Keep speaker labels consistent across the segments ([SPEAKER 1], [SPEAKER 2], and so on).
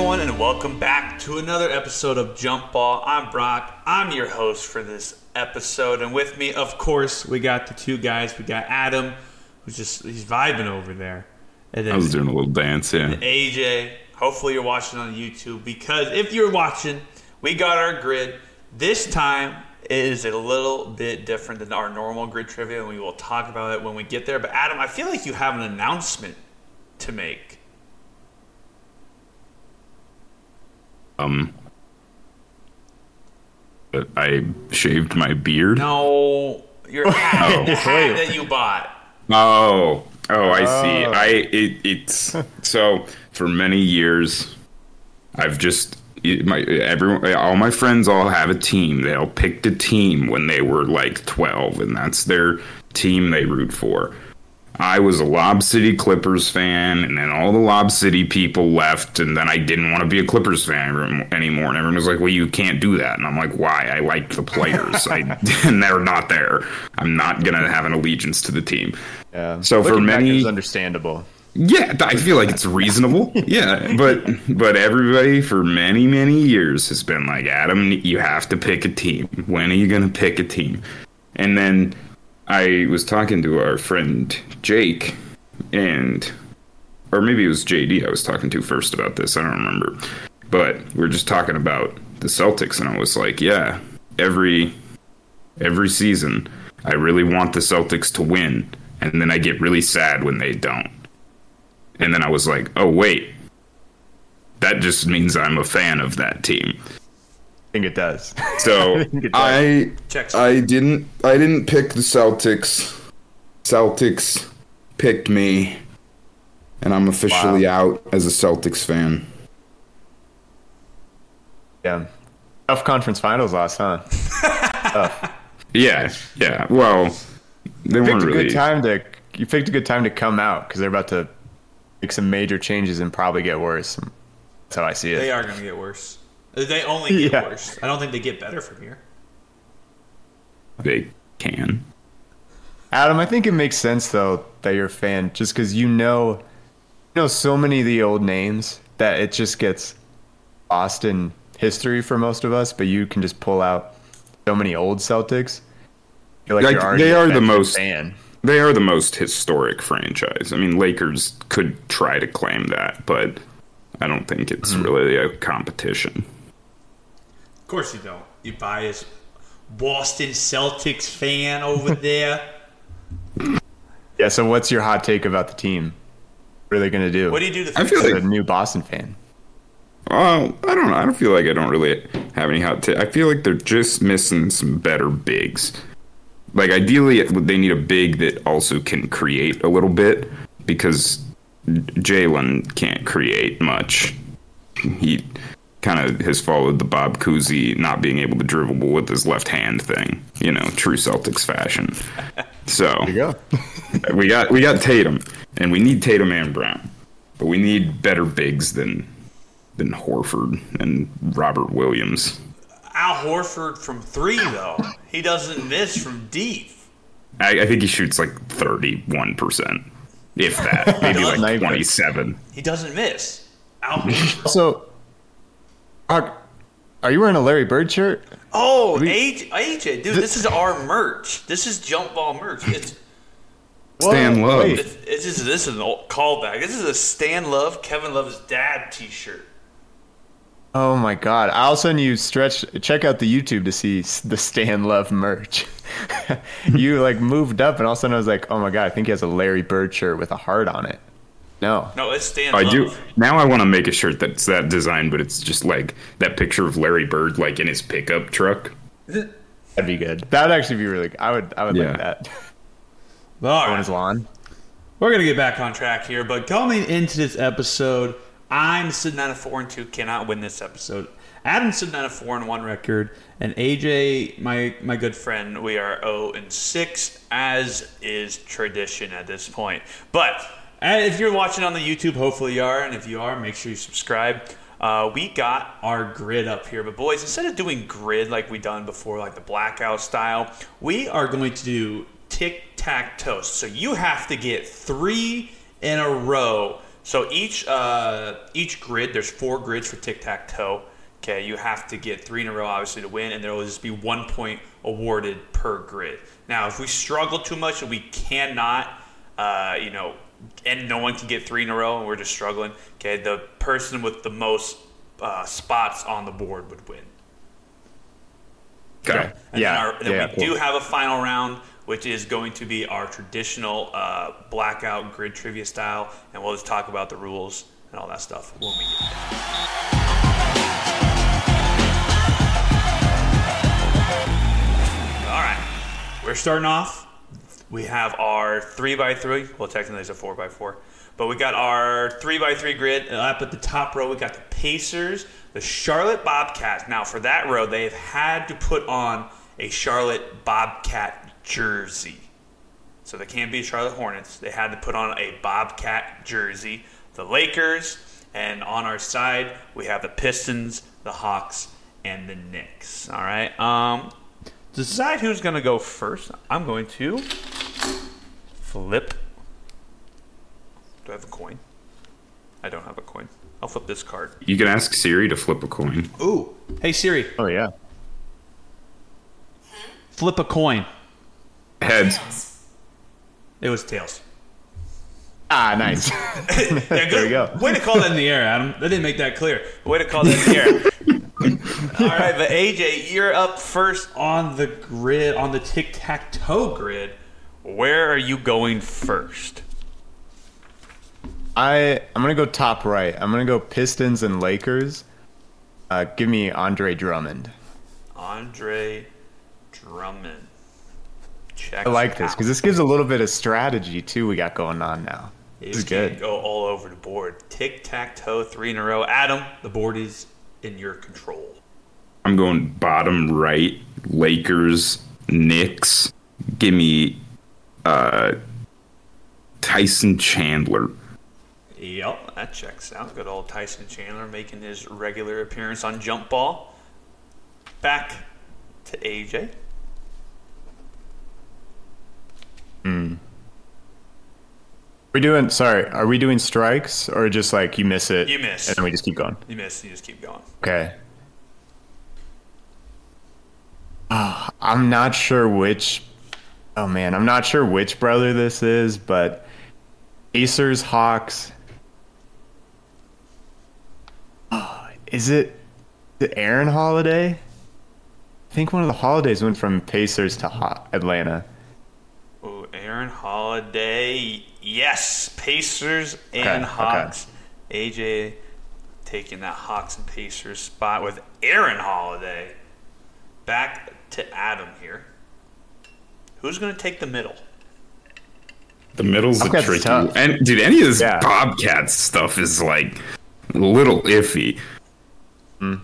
[SPEAKER 1] everyone, and welcome back to another episode of Jump Ball. I'm Brock. I'm your host for this episode, and with me, of course, we got the two guys. We got Adam, who's just he's vibing over there, and then
[SPEAKER 2] I was doing a little dance, yeah.
[SPEAKER 1] AJ. Hopefully, you're watching on YouTube because if you're watching, we got our grid. This time it is a little bit different than our normal grid trivia, and we will talk about it when we get there. But Adam, I feel like you have an announcement to make.
[SPEAKER 2] Um, but I shaved my beard.
[SPEAKER 1] No, your hat, the hat that you bought.
[SPEAKER 2] Oh, oh, I see. I it, it's so for many years, I've just it- my everyone, all my friends all have a team. They all picked a team when they were like twelve, and that's their team they root for. I was a Lob City Clippers fan, and then all the Lob City people left, and then I didn't want to be a Clippers fan anymore. And everyone was like, "Well, you can't do that." And I'm like, "Why? I like the players, I, and they're not there. I'm not gonna have an allegiance to the team."
[SPEAKER 3] Yeah.
[SPEAKER 2] So for
[SPEAKER 3] Looking back, it
[SPEAKER 2] many-
[SPEAKER 3] was understandable.
[SPEAKER 2] Yeah, I feel like it's reasonable. Yeah, but but everybody for many many years has been like, Adam, you have to pick a team. When are you going to pick a team? And then I was talking to our friend Jake, and or maybe it was JD I was talking to first about this. I don't remember, but we were just talking about the Celtics, and I was like, yeah, every every season I really want the Celtics to win, and then I get really sad when they don't. And then I was like, oh, wait. That just means I'm a fan of that team.
[SPEAKER 3] I think it does.
[SPEAKER 2] So
[SPEAKER 3] I think it does.
[SPEAKER 4] I
[SPEAKER 1] Checks.
[SPEAKER 4] I didn't I didn't pick the Celtics. Celtics picked me, and I'm officially out as a Celtics fan.
[SPEAKER 3] yeah. Tough conference finals loss, huh?
[SPEAKER 2] Yeah, yeah. Well, they
[SPEAKER 3] You
[SPEAKER 2] weren't
[SPEAKER 3] picked a
[SPEAKER 2] really.
[SPEAKER 3] good time to you picked a good time to come out because they're about to make some major changes and probably get worse. That's how I see it.
[SPEAKER 1] They are going to get worse. They only get
[SPEAKER 3] Yeah.
[SPEAKER 1] worse. I don't think they get better from here.
[SPEAKER 2] They can.
[SPEAKER 3] Adam, I think it makes sense though that you're a fan just because you know you know so many of the old names that it just gets lost in history for most of us, but you can just pull out so many old Celtics. Like,
[SPEAKER 2] Like, they are the most-
[SPEAKER 3] fan.
[SPEAKER 2] They are the most historic franchise. I mean, Lakers could try to claim that, but I don't think it's hmm. really a competition.
[SPEAKER 1] Of course you don't. You biased Boston Celtics fan over there.
[SPEAKER 3] Yeah, so what's your hot take about the team? What are they going to do?
[SPEAKER 1] What do you do to
[SPEAKER 2] I feel like
[SPEAKER 3] a new Boston fan.
[SPEAKER 2] Well, I don't know. I don't feel like I don't really have any hot take. I feel like they're just missing some better bigs. Like ideally, they need a big that also can create a little bit because Jalen can't create much. He kind of has followed the Bob Cousy not being able to dribble with his left hand thing. You know, true Celtics fashion. So
[SPEAKER 3] go.
[SPEAKER 2] we got we got Tatum, and we need Tatum and Brown, but we need better bigs than than Horford and Robert Williams.
[SPEAKER 1] Al Horford from three, though. He doesn't miss from deep.
[SPEAKER 2] I, I think he shoots like thirty one percent, if that, maybe like
[SPEAKER 3] Sniper.
[SPEAKER 2] twenty seven.
[SPEAKER 1] He doesn't miss. Al Horford.
[SPEAKER 3] So, are, are you wearing a Larry Bird shirt?
[SPEAKER 1] Oh, AJ, AJ, dude, this is our merch. This is Jump Ball merch. It's,
[SPEAKER 2] Stan
[SPEAKER 3] Whoa,
[SPEAKER 2] Love.
[SPEAKER 3] wait.
[SPEAKER 1] it's, it's just, this is an old callback. This is a Stan Love, Kevin Love's dad T-shirt.
[SPEAKER 3] Oh my God! All of a sudden, you stretch. Check out the YouTube to see the Stan Love merch. you like moved up, and all of a sudden, I was like, "Oh my God! I think he has a Larry Bird shirt with a heart on it." No,
[SPEAKER 1] No, it's Stan
[SPEAKER 2] I
[SPEAKER 1] Love.
[SPEAKER 2] do now. I want to make a shirt that's that design, but it's just like that picture of Larry Bird, like in his pickup truck.
[SPEAKER 3] that'd be good. That'd actually be really. I would. I would
[SPEAKER 2] Yeah.
[SPEAKER 3] like that
[SPEAKER 1] All
[SPEAKER 3] on
[SPEAKER 1] right.
[SPEAKER 3] his lawn.
[SPEAKER 1] We're gonna get back on track here, but coming into this episode, I'm sitting at a four and two, cannot win this episode. Adam's sitting at a four and one record, and AJ, my my good friend, we are zero and six, as is tradition at this point. But uh, if you're watching on the YouTube, hopefully you are, and if you are, make sure you subscribe. Uh, we got our grid up here, but boys, instead of doing grid like we done before, like the blackout style, we are going to do tic tac toe. So you have to get three in a row So each uh, each grid, there's four grids for tic tac toe. Okay, you have to get three in a row, obviously, to win, and there will just be one point awarded per grid. Now, if we struggle too much and we cannot, uh, you know, and no one can get three in a row, and we're just struggling, okay, the person with the most uh, spots on the board would win.
[SPEAKER 2] Okay.
[SPEAKER 1] And
[SPEAKER 3] Yeah,
[SPEAKER 1] then, our, then
[SPEAKER 3] yeah,
[SPEAKER 1] we
[SPEAKER 3] cool.
[SPEAKER 1] do have a final round, which is going to be our traditional uh, blackout grid trivia style, and we'll just talk about the rules and all that stuff when we get there. All right, we're starting off. We have our three by three. Well, technically it's a four by four, but we got our three by three grid. And up at the top row, we got the Pacers, the Charlotte Bobcats. Now, for that row, they've had to put on a Charlotte Bobcat jersey. So they can't be Charlotte Hornets. They had to put on a Bobcat jersey. The Lakers, and on our side we have the Pistons, the Hawks, and the Knicks. All right. Um, decide who's going to go first, I'm going to flip. Do I have a coin? I don't have a coin. I'll flip this card.
[SPEAKER 2] You can ask Siri to flip a coin.
[SPEAKER 1] Ooh. Hey Siri,
[SPEAKER 3] Oh yeah.
[SPEAKER 1] flip a coin.
[SPEAKER 2] Heads.
[SPEAKER 1] It was tails.
[SPEAKER 3] Ah, nice.
[SPEAKER 1] Yeah, good.
[SPEAKER 3] There you go.
[SPEAKER 1] Way to call that in the air, Adam. They didn't make that clear. Way to call that in the air. All right, but AJ, you're up first on the grid, on the tic tac toe grid. Where are you going first?
[SPEAKER 3] I I'm gonna go top right. I'm gonna go Pistons and Lakers. Uh, give me Andre Drummond.
[SPEAKER 1] Andre Drummond. Check.
[SPEAKER 3] I like this because this gives a little bit of strategy too. We got going on now. Is good.
[SPEAKER 1] Go all over the board. Tic tac toe, three in a row. Adam, the board is in your control.
[SPEAKER 2] I'm going bottom right. Lakers, Knicks. Give me uh, Tyson Chandler.
[SPEAKER 1] Yep, that checks out. Good old Tyson Chandler making his regular appearance on Jump Ball. Back to AJ.
[SPEAKER 3] We doing? Sorry, are we doing strikes or just like you miss it?
[SPEAKER 1] You miss.
[SPEAKER 3] and then we just keep going.
[SPEAKER 1] You miss, You just keep going.
[SPEAKER 3] Okay. Ah, I'm not sure which. Oh man, I'm not sure which brother this is, but Pacers Hawks. Ah, is it the Aaron Holiday? I think one of the holidays went from Pacers to Ho- Atlanta.
[SPEAKER 1] Oh, Aaron Holiday. Yes, Pacers and
[SPEAKER 3] Okay, okay.
[SPEAKER 1] Hawks. AJ taking that Hawks and Pacers spot with Aaron Holiday. Back to Adam here. Who's going to take the middle?
[SPEAKER 2] The middle's a
[SPEAKER 3] Bobcats
[SPEAKER 2] tricky.
[SPEAKER 3] tough.
[SPEAKER 2] And dude, any of this
[SPEAKER 3] Yeah.
[SPEAKER 2] Bobcats stuff is like a little iffy. Hmm.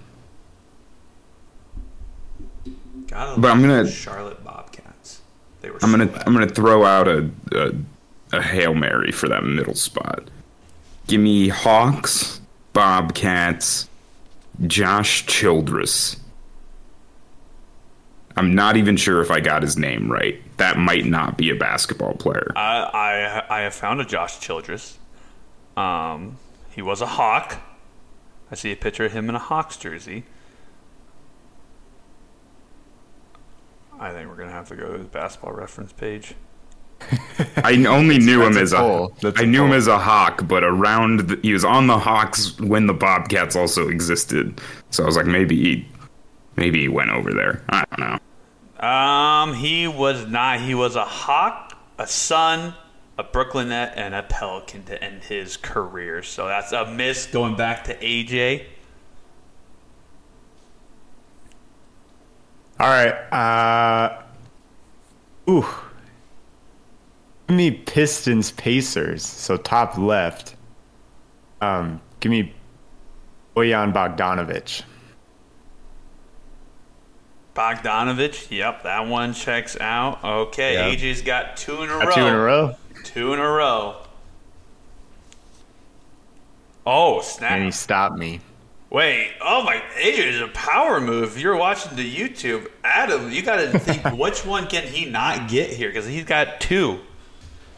[SPEAKER 1] Gotta
[SPEAKER 2] But I'm gonna-
[SPEAKER 1] Charlotte Bobcats. They were.
[SPEAKER 2] I'm
[SPEAKER 1] so
[SPEAKER 2] gonna
[SPEAKER 1] bad.
[SPEAKER 2] I'm gonna throw out a, a a hail mary for that middle spot. Give me Hawks, Bobcats, Josh Childress. I'm not even sure if I got his name right. That might not be a basketball player.
[SPEAKER 1] I, I I have found a Josh Childress. Um, he was a Hawk. I see a picture of him in a Hawks jersey. I think we're gonna have to go to his basketball reference page.
[SPEAKER 2] I only knew him
[SPEAKER 3] that's
[SPEAKER 2] as
[SPEAKER 3] a
[SPEAKER 2] a.
[SPEAKER 3] poll. That's
[SPEAKER 2] I
[SPEAKER 3] a
[SPEAKER 2] knew him as a Hawk, but around the, he was on the Hawks when the Bobcats also existed. So I was like, maybe he, maybe he went over there. I don't know.
[SPEAKER 1] Um, he was not. He was a Hawk, a Sun, a Brooklyn Net, and a Pelican to end his career. So that's a miss going back to AJ.
[SPEAKER 3] All right. Uh, ooh. Give me Pistons Pacers. So top left. Um, give me Bojan Bogdanovich.
[SPEAKER 1] Bogdanovich. Yep, that one checks out. Okay,
[SPEAKER 3] Yep.
[SPEAKER 1] AJ's got two in a
[SPEAKER 3] Got
[SPEAKER 1] row.
[SPEAKER 3] two in a row.
[SPEAKER 1] Two in a row. Oh snap!
[SPEAKER 3] And he stopped me.
[SPEAKER 1] Wait, oh my, AJ is a power move. You're watching the YouTube, Adam, you got to think which one can he not get here because he's got two.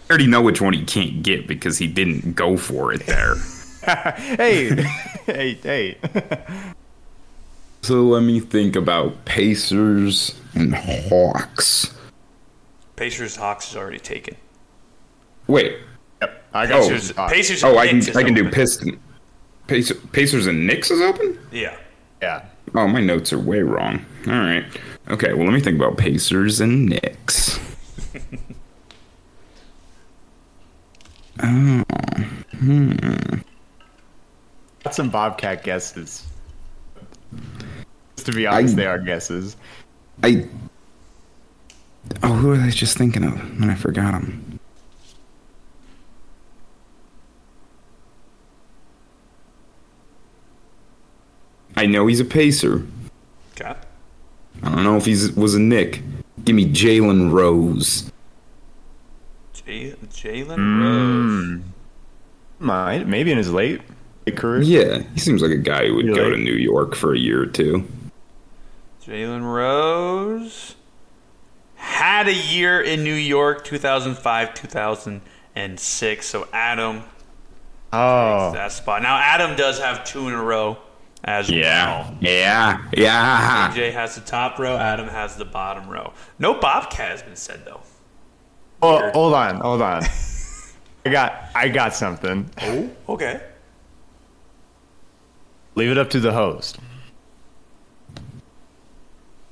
[SPEAKER 5] I already know which one he can't get because he didn't go for it there.
[SPEAKER 3] hey, hey, hey.
[SPEAKER 2] So let me think about Pacers and Hawks.
[SPEAKER 1] Pacers Hawks is already taken.
[SPEAKER 2] Wait.
[SPEAKER 3] Yep, I got
[SPEAKER 2] Oh.
[SPEAKER 1] Pacers,
[SPEAKER 3] you.
[SPEAKER 1] Pacers
[SPEAKER 2] Oh,
[SPEAKER 1] and
[SPEAKER 2] I can
[SPEAKER 1] Knicks
[SPEAKER 2] I can do
[SPEAKER 1] open.
[SPEAKER 2] Piston. Pacer, Pacers and Knicks is open.
[SPEAKER 1] Yeah.
[SPEAKER 3] Yeah.
[SPEAKER 2] Oh, my notes are way wrong. All right. Okay. Well, let me think about Pacers and Knicks. Hmm.
[SPEAKER 3] Got some Bobcat guesses. Just to be honest,
[SPEAKER 2] I-
[SPEAKER 3] they are guesses.
[SPEAKER 2] I. Oh, who was I just thinking of? And I forgot him. I know he's a Pacer.
[SPEAKER 1] Okay.
[SPEAKER 2] I don't know if he's was a Nick. Give me Jalen Rose.
[SPEAKER 1] J- Jalen
[SPEAKER 3] Hmm.
[SPEAKER 1] Rose.
[SPEAKER 3] Might maybe in his late, late career.
[SPEAKER 2] Yeah, he seems like a guy who would go
[SPEAKER 3] Really?
[SPEAKER 2] to New York for a year or two.
[SPEAKER 1] Jalen Rose had a year in New York, 2005, 2006. So Adam
[SPEAKER 3] Oh,
[SPEAKER 1] that spot. Now Adam does have two in a row as
[SPEAKER 2] Yeah,
[SPEAKER 1] well.
[SPEAKER 2] yeah, yeah.
[SPEAKER 1] Jay has the top row. Adam has the bottom row. No Bobcat has been said though.
[SPEAKER 3] Oh, hold on, hold on. I got, I got something.
[SPEAKER 1] Oh, okay.
[SPEAKER 3] Leave it up to the host.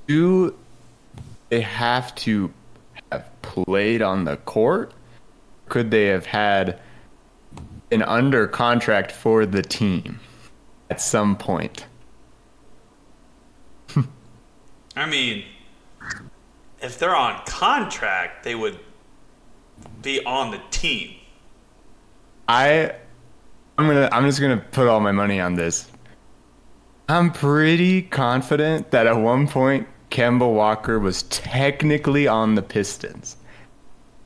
[SPEAKER 3] Do they have to have played on the court? Could they have had an under contract for the team at some point?
[SPEAKER 1] I mean, if they're on contract, they would be on the team.
[SPEAKER 3] I I'm gonna I'm just gonna put all my money on this. I'm pretty confident that at one point Kemba Walker was technically on the Pistons.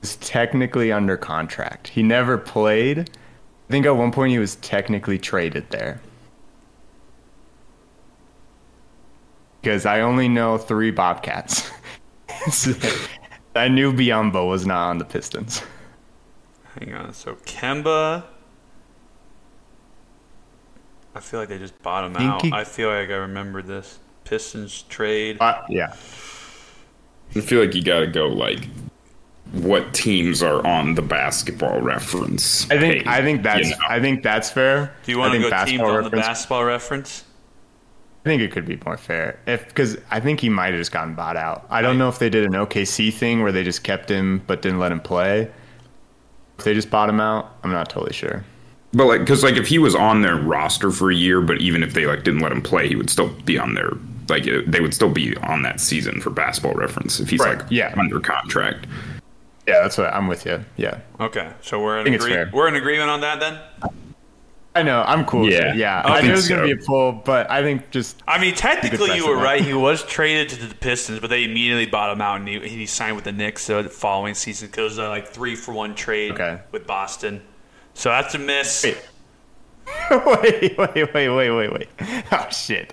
[SPEAKER 3] Was technically under contract. He never played. I think at one point he was technically traded there. Because I only know three Bobcats. I knew Biyombo was not on the Pistons.
[SPEAKER 1] Hang on. So Kemba. I feel like they just bought him
[SPEAKER 3] Think
[SPEAKER 1] out.
[SPEAKER 3] he-
[SPEAKER 1] I feel like I remember this Pistons trade.
[SPEAKER 3] Uh, yeah.
[SPEAKER 2] I feel like you gotta go like what teams are on the basketball reference.
[SPEAKER 3] I think
[SPEAKER 2] page,
[SPEAKER 3] I think that's
[SPEAKER 2] you know?
[SPEAKER 3] I think that's fair.
[SPEAKER 1] Do you want to
[SPEAKER 3] think
[SPEAKER 1] go teams
[SPEAKER 3] Basketball
[SPEAKER 1] on the
[SPEAKER 3] Reference-
[SPEAKER 1] basketball reference?
[SPEAKER 3] I think it could be more fair if because I think he might have just gotten bought out. I don't know if they did an OKC thing where they just kept him but didn't let him play. If they just bought him out, I'm not totally sure.
[SPEAKER 2] But like, because like if he was on their roster for a year, but even if they like didn't let him play, he would still be on their like it- they would still be on that season for basketball reference if he's
[SPEAKER 3] Right,
[SPEAKER 2] like
[SPEAKER 3] yeah.
[SPEAKER 2] under contract.
[SPEAKER 3] Yeah, that's what I'm with you. Yeah,
[SPEAKER 1] Okay, so we're in agree- we're in agreement on that then.
[SPEAKER 3] I know. I'm cool. with
[SPEAKER 2] Yeah,
[SPEAKER 3] it. yeah.
[SPEAKER 2] I
[SPEAKER 3] I, knew it was gonna be a pull, but I think just
[SPEAKER 1] I mean, technically, you were
[SPEAKER 3] precedent.
[SPEAKER 1] right. He was traded to the Pistons, but they immediately bought him out, and he, he signed with the Knicks so the following season because uh, like three for one trade
[SPEAKER 3] Okay.
[SPEAKER 1] with Boston. So that's a miss.
[SPEAKER 3] Wait. wait, wait, wait, wait, wait, wait. Oh shit.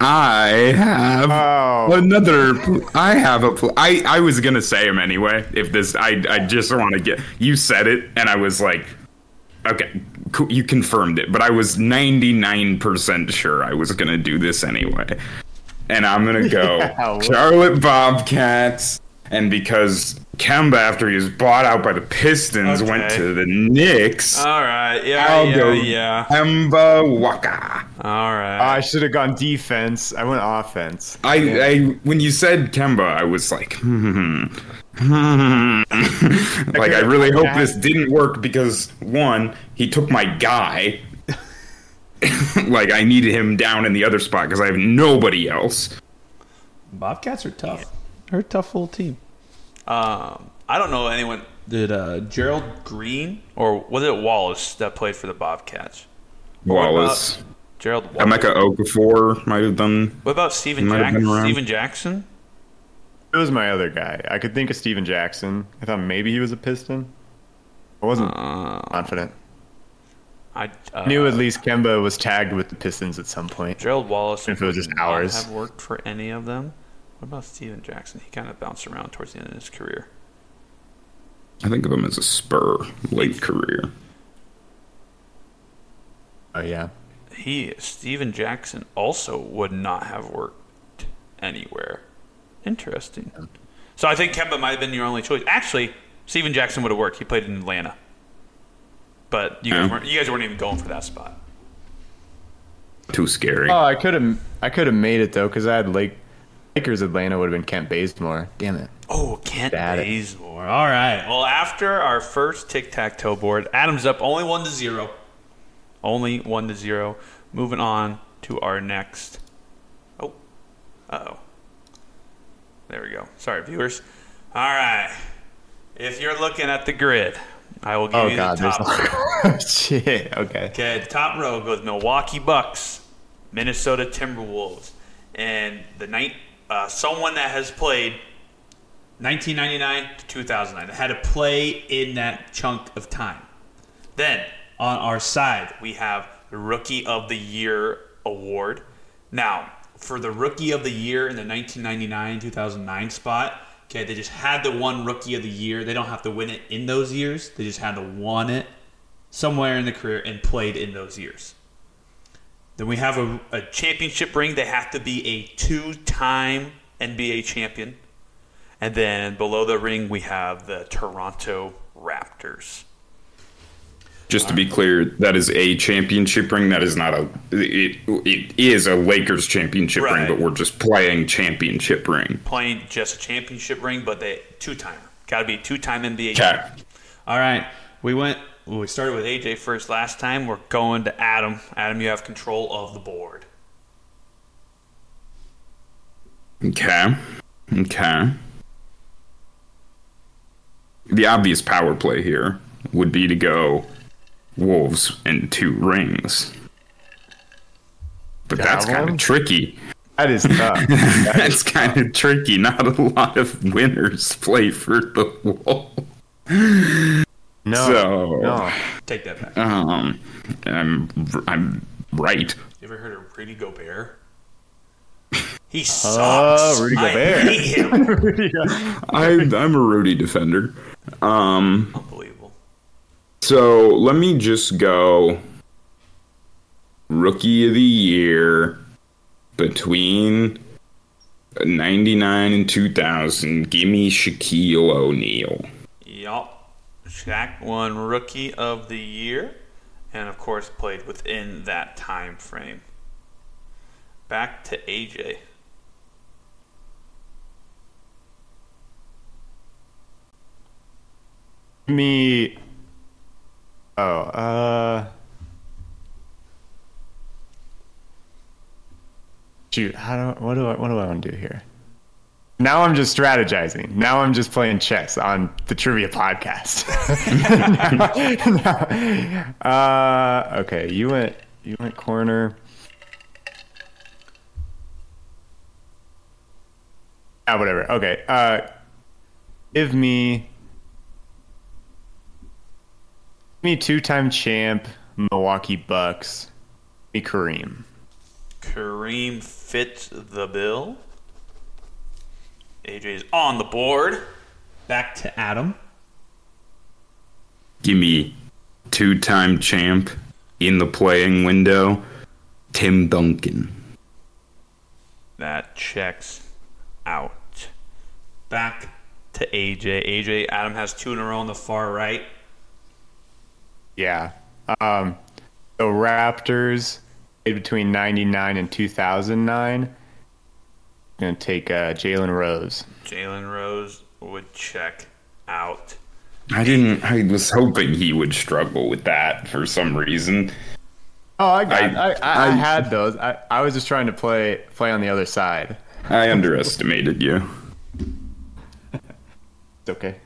[SPEAKER 2] I have
[SPEAKER 3] Oh.
[SPEAKER 2] another. I have a. pl- I I was gonna say him anyway. If this, I I just want to get. You said it, and I was like, okay, cool, you confirmed it. But I was ninety nine percent sure I was gonna do this anyway. And I'm gonna go
[SPEAKER 3] Yeah,
[SPEAKER 2] Charlotte Bobcats, and because Kemba, after he was bought out by the Pistons, went to the Knicks.
[SPEAKER 1] All right. Yeah.
[SPEAKER 2] I'll
[SPEAKER 1] yeah.
[SPEAKER 2] go
[SPEAKER 1] Yeah.
[SPEAKER 2] Kemba Waka.
[SPEAKER 1] All right.
[SPEAKER 3] I should have gone defense. I went offense.
[SPEAKER 2] I, I when you said Kemba, I was like, hmm. Hmm. like I really hope this didn't work because one, he took my guy. like I needed him down in the other spot because I have nobody else.
[SPEAKER 1] Bobcats are tough. They're a tough little team. Um, I don't know anyone. Did uh, Gerald Green or was it Wallace that played for the Bobcats?
[SPEAKER 2] Wallace,
[SPEAKER 1] Gerald Wallace.
[SPEAKER 2] Emeka Okafor might have done.
[SPEAKER 1] What about Steven
[SPEAKER 2] He might have been
[SPEAKER 1] Jackson?
[SPEAKER 2] around.
[SPEAKER 1] Steven Jackson?
[SPEAKER 3] It was my other guy. I could think of Steven Jackson. I thought maybe he was a Piston. I wasn't
[SPEAKER 1] Uh,
[SPEAKER 3] confident.
[SPEAKER 1] I uh,
[SPEAKER 3] Knew at least Kemba was tagged with the Pistons at some point.
[SPEAKER 1] Gerald Wallace.
[SPEAKER 3] If it was just hours.
[SPEAKER 1] Have worked for any of them. What about Steven Jackson? He kind of bounced around towards the end of his career.
[SPEAKER 2] I think of him as a Spur late career.
[SPEAKER 3] Oh yeah.
[SPEAKER 1] He Steven Jackson also would not have worked anywhere. Interesting. So I think Kemba might have been your only choice. Actually, Steven Jackson would have worked. He played in Atlanta, but you guys weren't. You guys weren't even going for that spot.
[SPEAKER 2] Too scary.
[SPEAKER 3] Oh, I could have I could have made it though because I had Lake Lakers Atlanta would have been Kent Bazemore. Damn it.
[SPEAKER 1] Oh, Kent
[SPEAKER 3] Got it.
[SPEAKER 1] Bazemore. All right. Well, after our first tic tac toe board, Adam's up only one to zero. Only one to zero. Moving on to our next. Oh, uh oh. There we go. Sorry, viewers. All right. If you're looking at the grid, I will give
[SPEAKER 3] Oh
[SPEAKER 1] you
[SPEAKER 3] god,
[SPEAKER 1] the top.
[SPEAKER 3] shit. Okay.
[SPEAKER 1] Okay, the top row goes Milwaukee Bucks, Minnesota Timberwolves, and the night uh, someone that has played 1999 to 2009 that had to play in that chunk of time. Then on our side we have the Rookie of the Year award. Now for the Rookie of the Year in the 1999-2009 spot, okay, they just had the one Rookie of the Year. They don't have to win it in those years. They just had to won it somewhere in the career and played in those years. Then we have a, a championship ring. They have to be a two time NBA champion. And then below the ring, we have the Toronto Raptors.
[SPEAKER 2] Just to be clear, that is a championship ring. That is not a. It, it is a Lakers championship
[SPEAKER 1] Right.
[SPEAKER 2] ring, but we're just playing championship ring.
[SPEAKER 1] Playing just a championship ring, but they two time. Got to be a two time NBA
[SPEAKER 2] Okay.
[SPEAKER 1] All right. We went. We started with AJ first last time. We're going to Adam. Adam, you have control of the board.
[SPEAKER 2] Okay. Okay. The obvious power play here would be to go Wolves and two rings. But that's kind of tricky.
[SPEAKER 3] That is tough.
[SPEAKER 2] That's kind of tricky. Not a lot of winners play for the Wolves.
[SPEAKER 3] No.
[SPEAKER 2] So-
[SPEAKER 3] no.
[SPEAKER 1] Take that back.
[SPEAKER 2] Um, I'm I'm right.
[SPEAKER 1] You ever heard of Rudy Gobert? He sucks.
[SPEAKER 3] Oh, Rudy
[SPEAKER 1] I
[SPEAKER 3] Gobert.
[SPEAKER 1] hate him.
[SPEAKER 2] I I'm a Rudy defender. Um,
[SPEAKER 1] Unbelievable.
[SPEAKER 2] So let me just go rookie of the year between 99 and 2000. Give me Shaquille O'Neal.
[SPEAKER 1] Yup. Shaq won Rookie of the Year, and of course played within that time frame. Back to AJ.
[SPEAKER 3] Me. Oh, uh. Shoot, how do what do I what do I want to do here? Now I'm just strategizing. Now I'm just playing chess on the trivia podcast. No. Uh, okay, you went you went corner. Ah, whatever. Okay. Uh, give me me two-time champ Milwaukee Bucks. Me Kareem.
[SPEAKER 1] Kareem fits the bill. AJ's on the board. Back to Adam.
[SPEAKER 2] Give me two-time champ in the playing window, Tim Duncan.
[SPEAKER 1] That checks out. Back to AJ. AJ, Adam has two in a row on the far right.
[SPEAKER 3] Yeah. Um, the Raptors played between 99 and 2009. Gonna take uh, Jalen Rose.
[SPEAKER 1] Jalen Rose would check out.
[SPEAKER 2] I didn't. I was hoping he would struggle with that for some reason.
[SPEAKER 3] Oh, I got. I,
[SPEAKER 2] I-
[SPEAKER 3] I, I,
[SPEAKER 2] I-
[SPEAKER 3] had those. I, I was just trying to play play on the other side.
[SPEAKER 2] I underestimated you.
[SPEAKER 3] It's okay.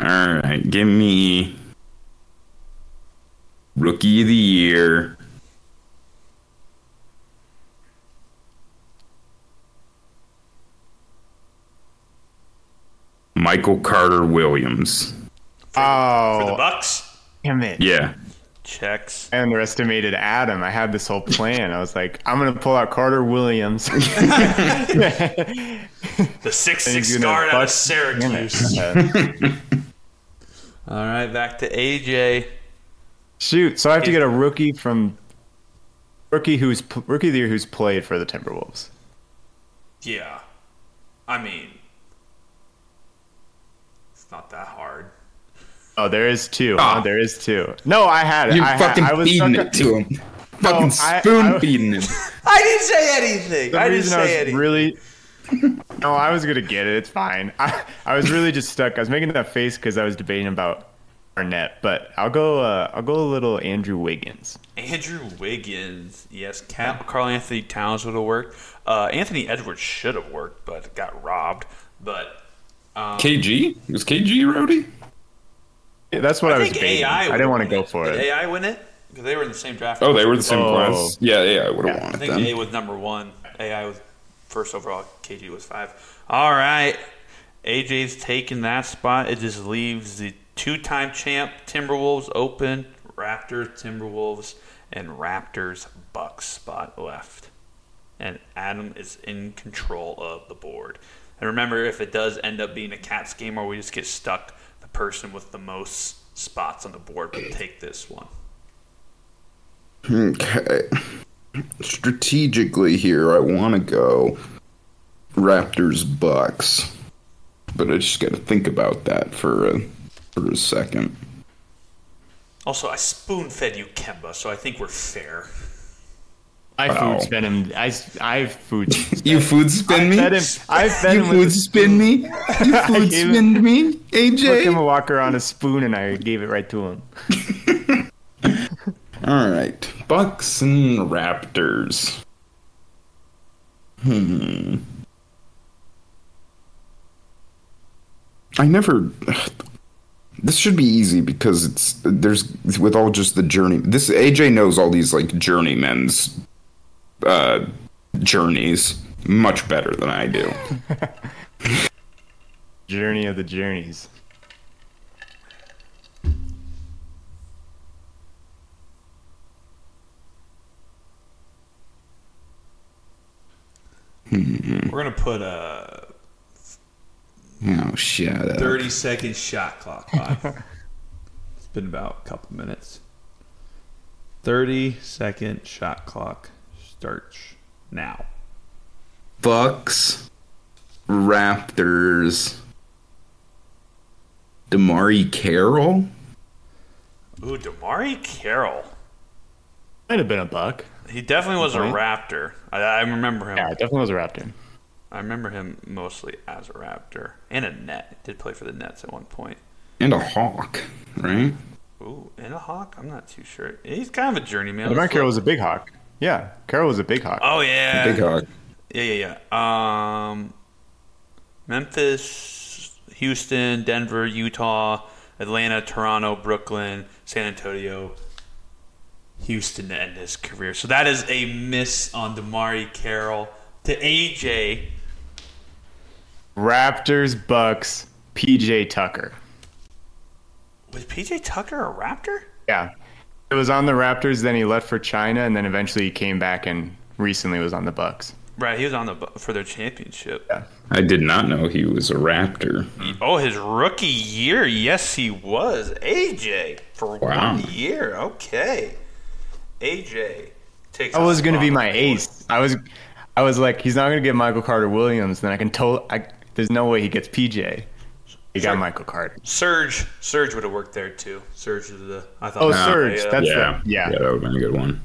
[SPEAKER 2] All right, give me rookie of the year. Michael Carter Williams.
[SPEAKER 3] Oh,
[SPEAKER 1] For the Bucks,
[SPEAKER 3] damn it!
[SPEAKER 2] Yeah.
[SPEAKER 1] checks.
[SPEAKER 3] I underestimated Adam. I had this whole plan. I was like, I'm gonna pull out Carter Williams.
[SPEAKER 1] The six
[SPEAKER 3] And
[SPEAKER 1] six
[SPEAKER 3] he's gonna
[SPEAKER 1] guard out of Syracuse. All right, back to AJ.
[SPEAKER 3] Shoot, so I have to get a rookie from rookie who's rookie of the year who's played for the Timberwolves.
[SPEAKER 1] Yeah. I mean, it's not that hard.
[SPEAKER 3] Oh, there is two.
[SPEAKER 2] Ah.
[SPEAKER 3] huh? there is two. No, I had it.
[SPEAKER 2] You're
[SPEAKER 3] I,
[SPEAKER 2] fucking
[SPEAKER 3] had, I was
[SPEAKER 2] feeding it to him. fucking spoon
[SPEAKER 3] I-
[SPEAKER 2] feeding him.
[SPEAKER 1] I didn't say anything.
[SPEAKER 3] The
[SPEAKER 1] I didn't
[SPEAKER 3] reason I
[SPEAKER 1] say
[SPEAKER 3] was
[SPEAKER 1] anything.
[SPEAKER 3] really no, I was gonna get it. It's fine. I, I was really just stuck. I was making that face because I was debating about Arnett, but I'll go. Uh, I'll go a little Andrew Wiggins.
[SPEAKER 1] Andrew Wiggins. Yes, Karl-Anthony Towns would have worked. Uh, Anthony Edwards should have worked, but got robbed. But um,
[SPEAKER 2] KG was KG Rody.
[SPEAKER 3] Yeah, that's what I,
[SPEAKER 1] I
[SPEAKER 3] was
[SPEAKER 1] think
[SPEAKER 3] debating.
[SPEAKER 1] AI.
[SPEAKER 3] I didn't want to go
[SPEAKER 1] won
[SPEAKER 3] for
[SPEAKER 1] Did
[SPEAKER 3] it.
[SPEAKER 1] AI win it? Because they were in the same draft.
[SPEAKER 2] Oh, they were the same
[SPEAKER 3] Oh.
[SPEAKER 2] class. Yeah, yeah, I would have
[SPEAKER 3] Yeah,
[SPEAKER 1] I
[SPEAKER 2] wanted
[SPEAKER 1] think
[SPEAKER 2] them.
[SPEAKER 1] A was number one. AI was first overall. KG was five. All right. AJ's taking that spot. It just leaves the two-time champ Timberwolves open. Raptors, Timberwolves, and Raptors Bucks spot left. And Adam is in control of the board. And remember, if it does end up being a Cats game where we just get stuck, the person with the most spots on the board will take this one.
[SPEAKER 2] Okay. Strategically here, I want to go Raptors Bucks, but I just got to think about that for a for a second.
[SPEAKER 1] Also, I spoon fed you Kemba, so I think we're fair.
[SPEAKER 3] I
[SPEAKER 2] Wow.
[SPEAKER 3] food spin him. I I food.
[SPEAKER 2] You food spin me.
[SPEAKER 3] fed him. I fed
[SPEAKER 2] You
[SPEAKER 3] him
[SPEAKER 2] food
[SPEAKER 3] with a
[SPEAKER 2] spin me. You food
[SPEAKER 3] gave him-
[SPEAKER 2] spin me,
[SPEAKER 3] Took him a walker on a spoon, and I gave it right to him.
[SPEAKER 2] All right, Bucks and Raptors. Hmm. I never. This should be easy because it's there's with all just the journey. This AJ knows all these like journeymen's uh, journeys much better than I do.
[SPEAKER 3] Journey of the journeys.
[SPEAKER 1] We're gonna put a
[SPEAKER 2] Oh shut up.
[SPEAKER 1] 30 second shot clock on. it's been about a couple minutes. 30 second shot clock starts now.
[SPEAKER 2] Bucks, Raptors, DeMarre Carroll.
[SPEAKER 1] Ooh, DeMarre Carroll.
[SPEAKER 3] Might have been a buck.
[SPEAKER 1] He definitely was a Raptor. I, I remember him.
[SPEAKER 3] Yeah, definitely was a raptor.
[SPEAKER 1] I remember him mostly as a Raptor and a Net. Did play for the Nets at one point.
[SPEAKER 2] and a hawk, right?
[SPEAKER 1] Ooh, and a Hawk. I'm not too sure. He's kind of a journeyman.
[SPEAKER 3] Lamar
[SPEAKER 1] Let's
[SPEAKER 3] Carroll was a big hawk. Yeah, Carroll was a big hawk.
[SPEAKER 1] Oh yeah,
[SPEAKER 2] Big hawk.
[SPEAKER 1] Yeah, yeah, yeah. Um, Memphis, Houston, Denver, Utah, Atlanta, Toronto, Brooklyn, San Antonio, Houston to end his career. So that is a miss on DeMarre Carroll to AJ.
[SPEAKER 3] Raptors, Bucks, PJ Tucker.
[SPEAKER 1] Was PJ Tucker a Raptor?
[SPEAKER 3] Yeah, it was on the Raptors. Then he left for China, and then eventually he came back and recently was on the Bucks.
[SPEAKER 1] Right, he was on the for their championship.
[SPEAKER 3] Yeah.
[SPEAKER 2] I did not know he was a Raptor.
[SPEAKER 1] Oh, his rookie year. Yes, he was. AJ for
[SPEAKER 2] Wow.
[SPEAKER 1] one year. Okay. AJ takes.
[SPEAKER 3] That
[SPEAKER 1] a
[SPEAKER 3] was going to be my ace. I was, I was like, he's not going to get Michael Carter Williams. Then I can tell. I, there's no way he gets PJ. He
[SPEAKER 1] Sure.
[SPEAKER 3] got Michael Carter.
[SPEAKER 1] Serge, Serge would have worked there too. Serge is the I thought.
[SPEAKER 3] Oh,
[SPEAKER 1] that was
[SPEAKER 3] Serge.
[SPEAKER 1] great.
[SPEAKER 3] That's
[SPEAKER 2] yeah,
[SPEAKER 3] the, yeah.
[SPEAKER 2] that would have been a good one.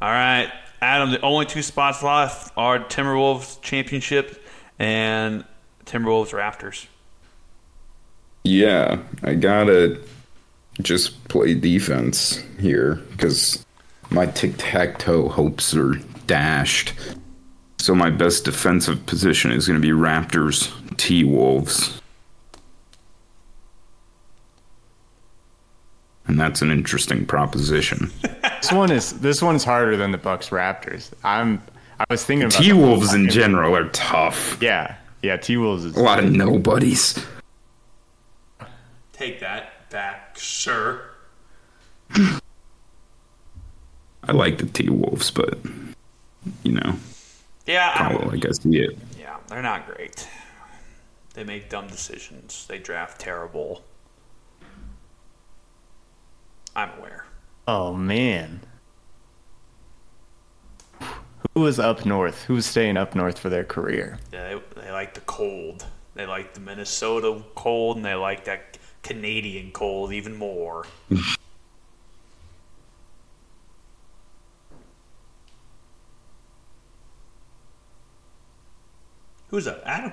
[SPEAKER 1] all right, Adam. The only two spots left are Timberwolves championship and Timberwolves Raptors.
[SPEAKER 2] Yeah, I gotta just play defense here because my tic tac toe hopes are dashed. So my best defensive position is going to be Raptors T Wolves. And that's an interesting proposition.
[SPEAKER 3] This one is this one's harder than the Bucks Raptors. I'm. I was thinking about
[SPEAKER 2] T Wolves in general are tough.
[SPEAKER 3] Yeah, yeah. T Wolves is
[SPEAKER 2] A lot of nobodies.
[SPEAKER 1] Take that back, sir.
[SPEAKER 2] I like the T Wolves, but you know,
[SPEAKER 1] Yeah, I,
[SPEAKER 2] call it like I see it.
[SPEAKER 1] yeah, they're not great. They make dumb decisions. They draft terrible. I'm aware.
[SPEAKER 3] Oh man. Who was up north? Who was staying up north for their career?
[SPEAKER 1] Yeah, they, they like the cold. They like the Minnesota cold, and they like that Canadian cold even more. Who's up? Adam.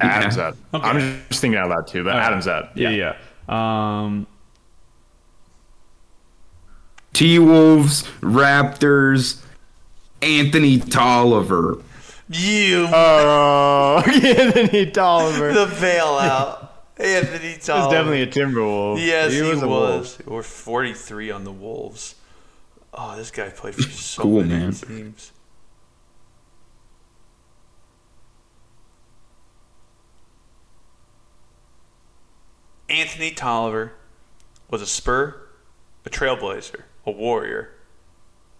[SPEAKER 3] Adam's
[SPEAKER 2] Yeah.
[SPEAKER 3] up.
[SPEAKER 1] Okay.
[SPEAKER 3] I'm just thinking out loud too, but Adam's up.
[SPEAKER 1] Yeah, yeah. Um,
[SPEAKER 2] T Wolves, Raptors, Anthony Tolliver.
[SPEAKER 1] you
[SPEAKER 3] Oh, Anthony Tolliver.
[SPEAKER 1] the bailout. Anthony
[SPEAKER 3] He was
[SPEAKER 1] Tolliver.
[SPEAKER 3] definitely a Timberwolf.
[SPEAKER 1] Yes, he,
[SPEAKER 3] was.
[SPEAKER 1] was.
[SPEAKER 3] a Wolf.
[SPEAKER 1] Or 43 on the Wolves. Oh, this guy played for so
[SPEAKER 2] Cool,
[SPEAKER 1] many
[SPEAKER 2] man.
[SPEAKER 1] teams. Anthony Tolliver was a Spur, a Trailblazer, a Warrior,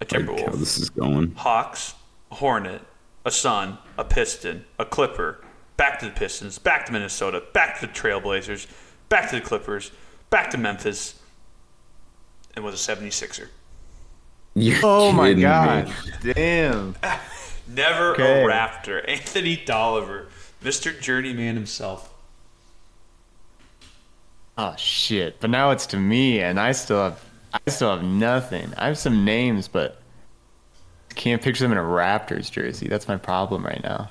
[SPEAKER 1] a
[SPEAKER 2] Like how
[SPEAKER 1] Timberwolf,
[SPEAKER 2] this is going.
[SPEAKER 1] Hawks, a Hornet, a Sun, a Piston, a Clipper, back to the Pistons, back to Minnesota, back to the Trailblazers, back to the Clippers, back to Memphis, and was a 76er.
[SPEAKER 2] You're
[SPEAKER 3] Oh my
[SPEAKER 2] kidding me.
[SPEAKER 3] god. Damn.
[SPEAKER 1] Never
[SPEAKER 3] Okay.
[SPEAKER 1] a Raptor. Anthony Tolliver, Mr. Journeyman himself.
[SPEAKER 3] Oh shit. But now it's to me and I still have I still have nothing. I have some names, but can't picture them in a Raptors jersey. That's my problem right now.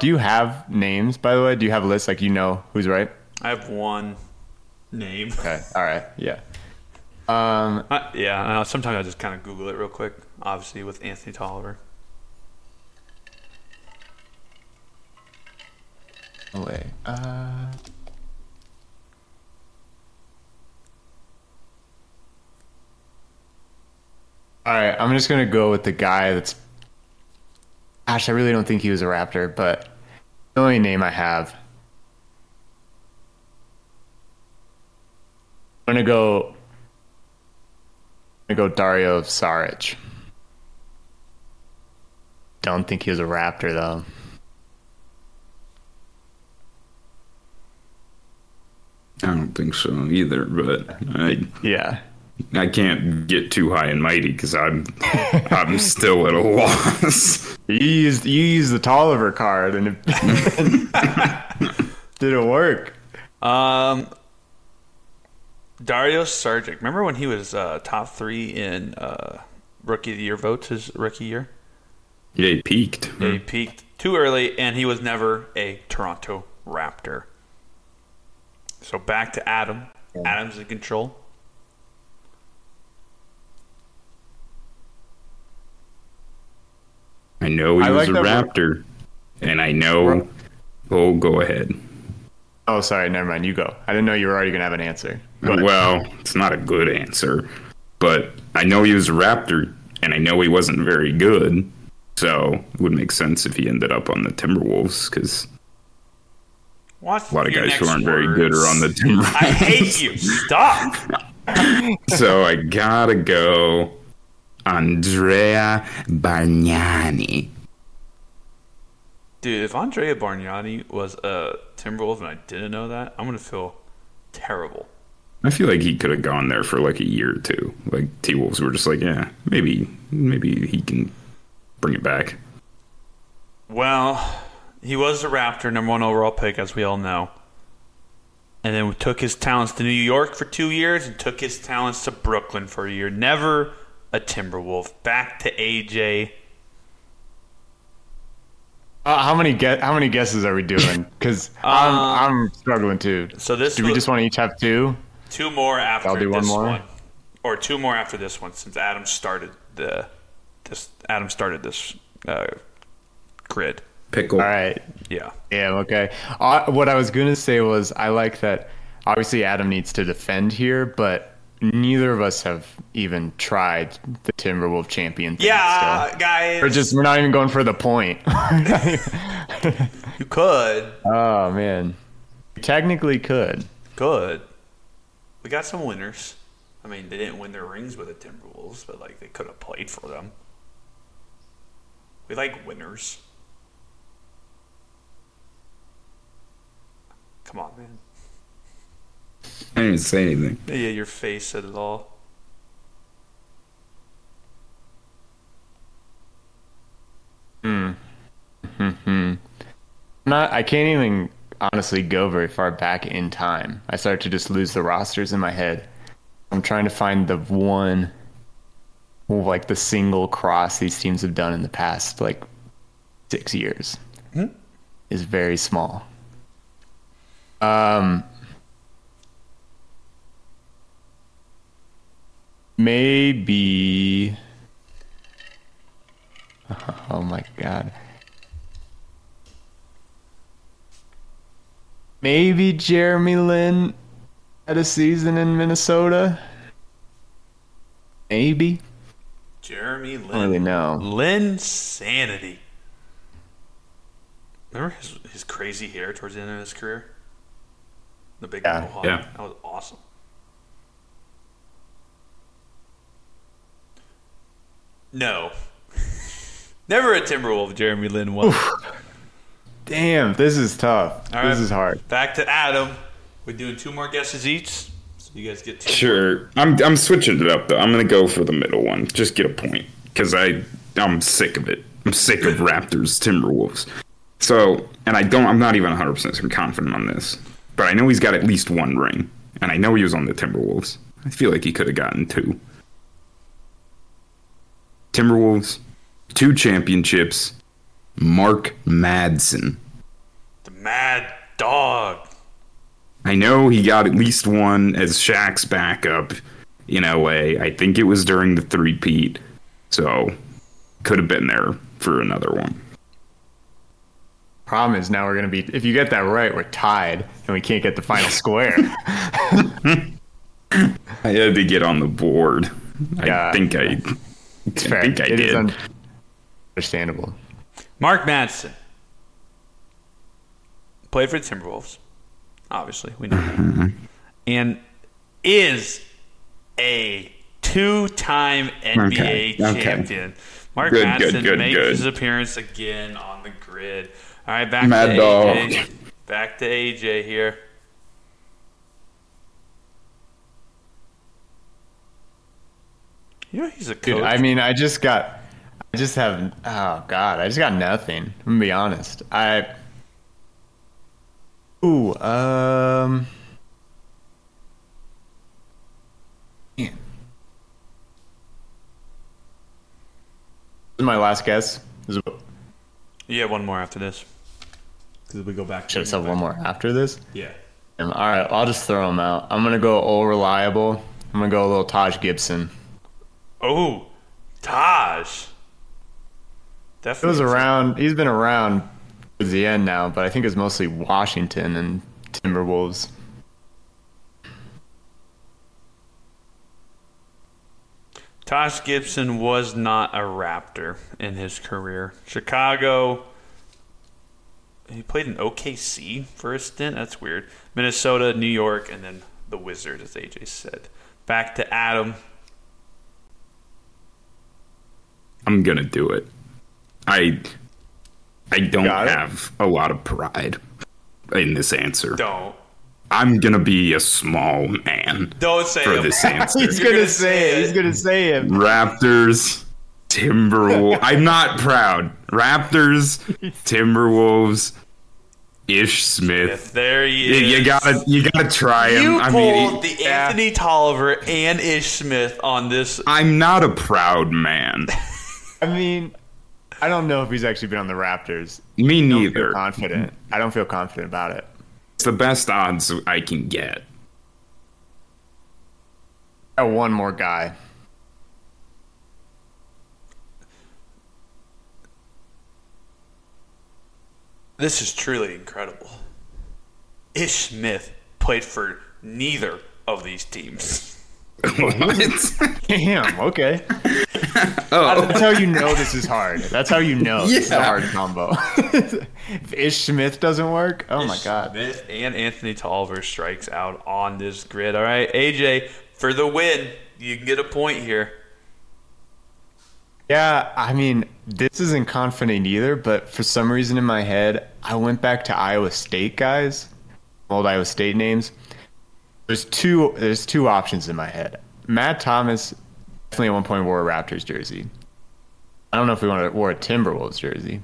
[SPEAKER 3] Do you have names, by the way? Do you have a list like you know who's right?
[SPEAKER 1] I have one name.
[SPEAKER 3] Okay. All right. Yeah. Um
[SPEAKER 1] Uh, yeah, sometimes I just kind of Google it real quick, obviously, with Anthony Tolliver.
[SPEAKER 3] Wait. Uh All right, I'm just gonna go with the guy that's. Gosh, I really don't think he was a Raptor, but the only name I have. I'm gonna go. I'm gonna go Dario Saric. Don't think he was a Raptor though.
[SPEAKER 2] I don't think so either, but I
[SPEAKER 3] Yeah.
[SPEAKER 2] I can't get too high and mighty because I'm I'm still at a loss.
[SPEAKER 3] You used you used the Tolliver card and it didn't work.
[SPEAKER 1] Um, Dario Saric. Remember when he was uh, top three in uh, rookie of the year votes his rookie year?
[SPEAKER 2] Yeah, he peaked.
[SPEAKER 1] Yeah, He peaked too early, and he was never a Toronto Raptor. So back to Adam. Adam's in control.
[SPEAKER 2] I know he
[SPEAKER 3] I
[SPEAKER 2] was
[SPEAKER 3] like
[SPEAKER 2] a
[SPEAKER 3] that
[SPEAKER 2] Raptor, and I know. Oh, go ahead.
[SPEAKER 3] Oh, sorry, never mind. You go. I didn't know you were already gonna have an answer.
[SPEAKER 2] Well, it's not a good answer, but I know he was a Raptor, and I know he wasn't very good. So it would make sense if he ended up on the Timberwolves because
[SPEAKER 1] Watch
[SPEAKER 2] a lot of guys who aren't very good are on the Timberwolves.
[SPEAKER 1] I hate you. Stop.
[SPEAKER 2] so I gotta go Andrea Bargnani.
[SPEAKER 1] Dude, if Andrea Bargnani was a Timberwolf and I didn't know that, I'm gonna feel terrible.
[SPEAKER 2] I feel like he could have gone there for like a year or two. Like T Wolves were just like, yeah, maybe maybe he can bring it back.
[SPEAKER 1] Well, he was a Raptor, number one overall pick, as we all know. And then we took his talents to New York for two years and took his talents to Brooklyn for a year. Never a Timberwolf. Back to AJ.
[SPEAKER 3] Uh, how many get how many guesses are we doing? Because I'm I'm struggling too.
[SPEAKER 1] So this
[SPEAKER 3] Do we
[SPEAKER 1] was-
[SPEAKER 3] just want to each have two?
[SPEAKER 1] Two more after
[SPEAKER 3] I'll do one
[SPEAKER 1] this
[SPEAKER 3] more.
[SPEAKER 1] one, or two more after this one, since Adam started the this. Adam started this uh, grid.
[SPEAKER 2] Pickle.
[SPEAKER 3] All right.
[SPEAKER 1] Yeah,
[SPEAKER 3] Yeah. Okay. Uh, what I was gonna say was I like that. Obviously, Adam needs to defend here, but neither of us have even tried the Timberwolf champion. Thing
[SPEAKER 1] yeah,
[SPEAKER 3] still.
[SPEAKER 1] guys.
[SPEAKER 3] Or just we're not even going for the point.
[SPEAKER 1] you could,
[SPEAKER 3] oh man. Technically could.
[SPEAKER 1] could. We got some winners. I mean, they didn't win their rings with the Timberwolves, but like they could have played for them. We like winners. Come on, man.
[SPEAKER 2] I didn't say anything.
[SPEAKER 1] Yeah, your face said it all. Hmm. Hmm.
[SPEAKER 3] Not, I can't even honestly go very far back in time. I start to just lose the rosters in my head. I'm trying to find the one, like the single cross these teams have done in the past like six years. Is very small. Um, maybe. Oh my god. Maybe Jeremy Lin had a season in Minnesota. Maybe.
[SPEAKER 1] Jeremy Lin.
[SPEAKER 3] I don't really know.
[SPEAKER 1] Lin Sanity. Remember his, his crazy hair towards the end of his career? The big
[SPEAKER 3] Yeah.
[SPEAKER 1] mohawk.
[SPEAKER 2] Yeah.
[SPEAKER 1] That was awesome. No. Never a Timberwolf, Jeremy Lin was.
[SPEAKER 3] Damn, this is tough.
[SPEAKER 1] All
[SPEAKER 3] this
[SPEAKER 1] right.
[SPEAKER 3] is hard.
[SPEAKER 1] Back to Adam. We're doing two more guesses each. So you guys get two.
[SPEAKER 2] Sure. I'm I'm switching it up though. I'm gonna go for the middle one. Just get a point because I I'm sick of it. I'm sick of Raptors Timberwolves. So and I don't. I'm not even 100 percent confident on this, but I know he's got at least one ring, and I know he was on the Timberwolves. I feel like he could have gotten two. Timberwolves, two championships. Mark Madsen.
[SPEAKER 1] The Mad Dog.
[SPEAKER 2] I know he got at least one as Shaq's backup in LA. I think it was during the three-peat, so could have been there for another one.
[SPEAKER 3] Problem is now we're gonna be. If you get that right, we're tied, and we can't get the final square.
[SPEAKER 2] I had to get on the board.
[SPEAKER 3] Yeah.
[SPEAKER 2] I think I,
[SPEAKER 3] It's
[SPEAKER 2] I
[SPEAKER 3] fair.
[SPEAKER 2] think I
[SPEAKER 3] It is
[SPEAKER 2] did.
[SPEAKER 3] un- understandable.
[SPEAKER 1] Mark Madsen. Played for the Timberwolves. Obviously, we know that. And is a two-time NBA
[SPEAKER 2] Okay, okay.
[SPEAKER 1] champion. Mark
[SPEAKER 2] Good,
[SPEAKER 1] Madsen
[SPEAKER 2] good, good,
[SPEAKER 1] makes
[SPEAKER 2] good.
[SPEAKER 1] his appearance again on the grid. All right, back
[SPEAKER 2] Mad
[SPEAKER 1] to
[SPEAKER 2] dog.
[SPEAKER 1] AJ. Back to AJ here. You know he's a coach.
[SPEAKER 3] Dude, I mean, I just got, I just have, oh god, I just got nothing. I'm gonna be honest. I, ooh, um, man. This is my last guess. This is,
[SPEAKER 1] you have one more after this. Because we go back
[SPEAKER 3] should have said one more after this.
[SPEAKER 1] Yeah.
[SPEAKER 3] All right, I'll just throw them out. I'm gonna go all reliable. I'm gonna go a little Taj Gibson.
[SPEAKER 1] Oh, Taj. Definitely.
[SPEAKER 3] was around. He's been around towards the end now, but I think it's mostly Washington and Timberwolves.
[SPEAKER 1] Taj Gibson was not a Raptor in his career. Chicago. He played in OKC for a stint. That's weird. Minnesota, New York, and then the Wizards, as AJ said. Back to Adam.
[SPEAKER 2] I'm gonna do it. I I don't
[SPEAKER 3] Got it.
[SPEAKER 2] have a lot of pride in this answer.
[SPEAKER 1] Don't.
[SPEAKER 2] I'm gonna be a small man
[SPEAKER 1] Don't say
[SPEAKER 2] for
[SPEAKER 1] him.
[SPEAKER 2] this answer.
[SPEAKER 3] He's gonna,
[SPEAKER 1] gonna
[SPEAKER 3] say
[SPEAKER 1] say
[SPEAKER 3] it.
[SPEAKER 1] it.
[SPEAKER 3] He's gonna say it.
[SPEAKER 2] Raptors, Timberwolves. I'm not proud. Raptors, Timberwolves, Ish Smith.
[SPEAKER 1] There he
[SPEAKER 2] You,
[SPEAKER 1] is.
[SPEAKER 2] you gotta, you gotta try him.
[SPEAKER 1] You
[SPEAKER 2] I
[SPEAKER 1] pulled
[SPEAKER 2] mean, he-
[SPEAKER 1] the Anthony Tolliver and Ish Smith on this.
[SPEAKER 2] I'm not a proud man.
[SPEAKER 3] I mean, I don't know if he's actually been on the Raptors.
[SPEAKER 2] Me
[SPEAKER 3] I don't feel
[SPEAKER 2] neither.
[SPEAKER 3] confident. I don't feel confident about it.
[SPEAKER 2] It's the best odds I can get.
[SPEAKER 3] I got one more guy.
[SPEAKER 1] This is truly incredible. Ish Smith played for neither of these teams.
[SPEAKER 2] what?
[SPEAKER 3] Damn. Okay.
[SPEAKER 2] oh,
[SPEAKER 3] That's how you know this is hard. That's how you know this is a hard combo. if Ish Smith doesn't work, oh my god.
[SPEAKER 1] Smith and Anthony Tolliver strikes out on this grid. All right, AJ, for the win, you can get a point here.
[SPEAKER 3] Yeah, I mean, this isn't confident either, but for some reason in my head, I went back to Iowa State guys. old Iowa State names. There's two. There's two options in my head. Matt Thomas definitely at one point wore a Raptors jersey. I don't know if he wanted wore a Timberwolves jersey.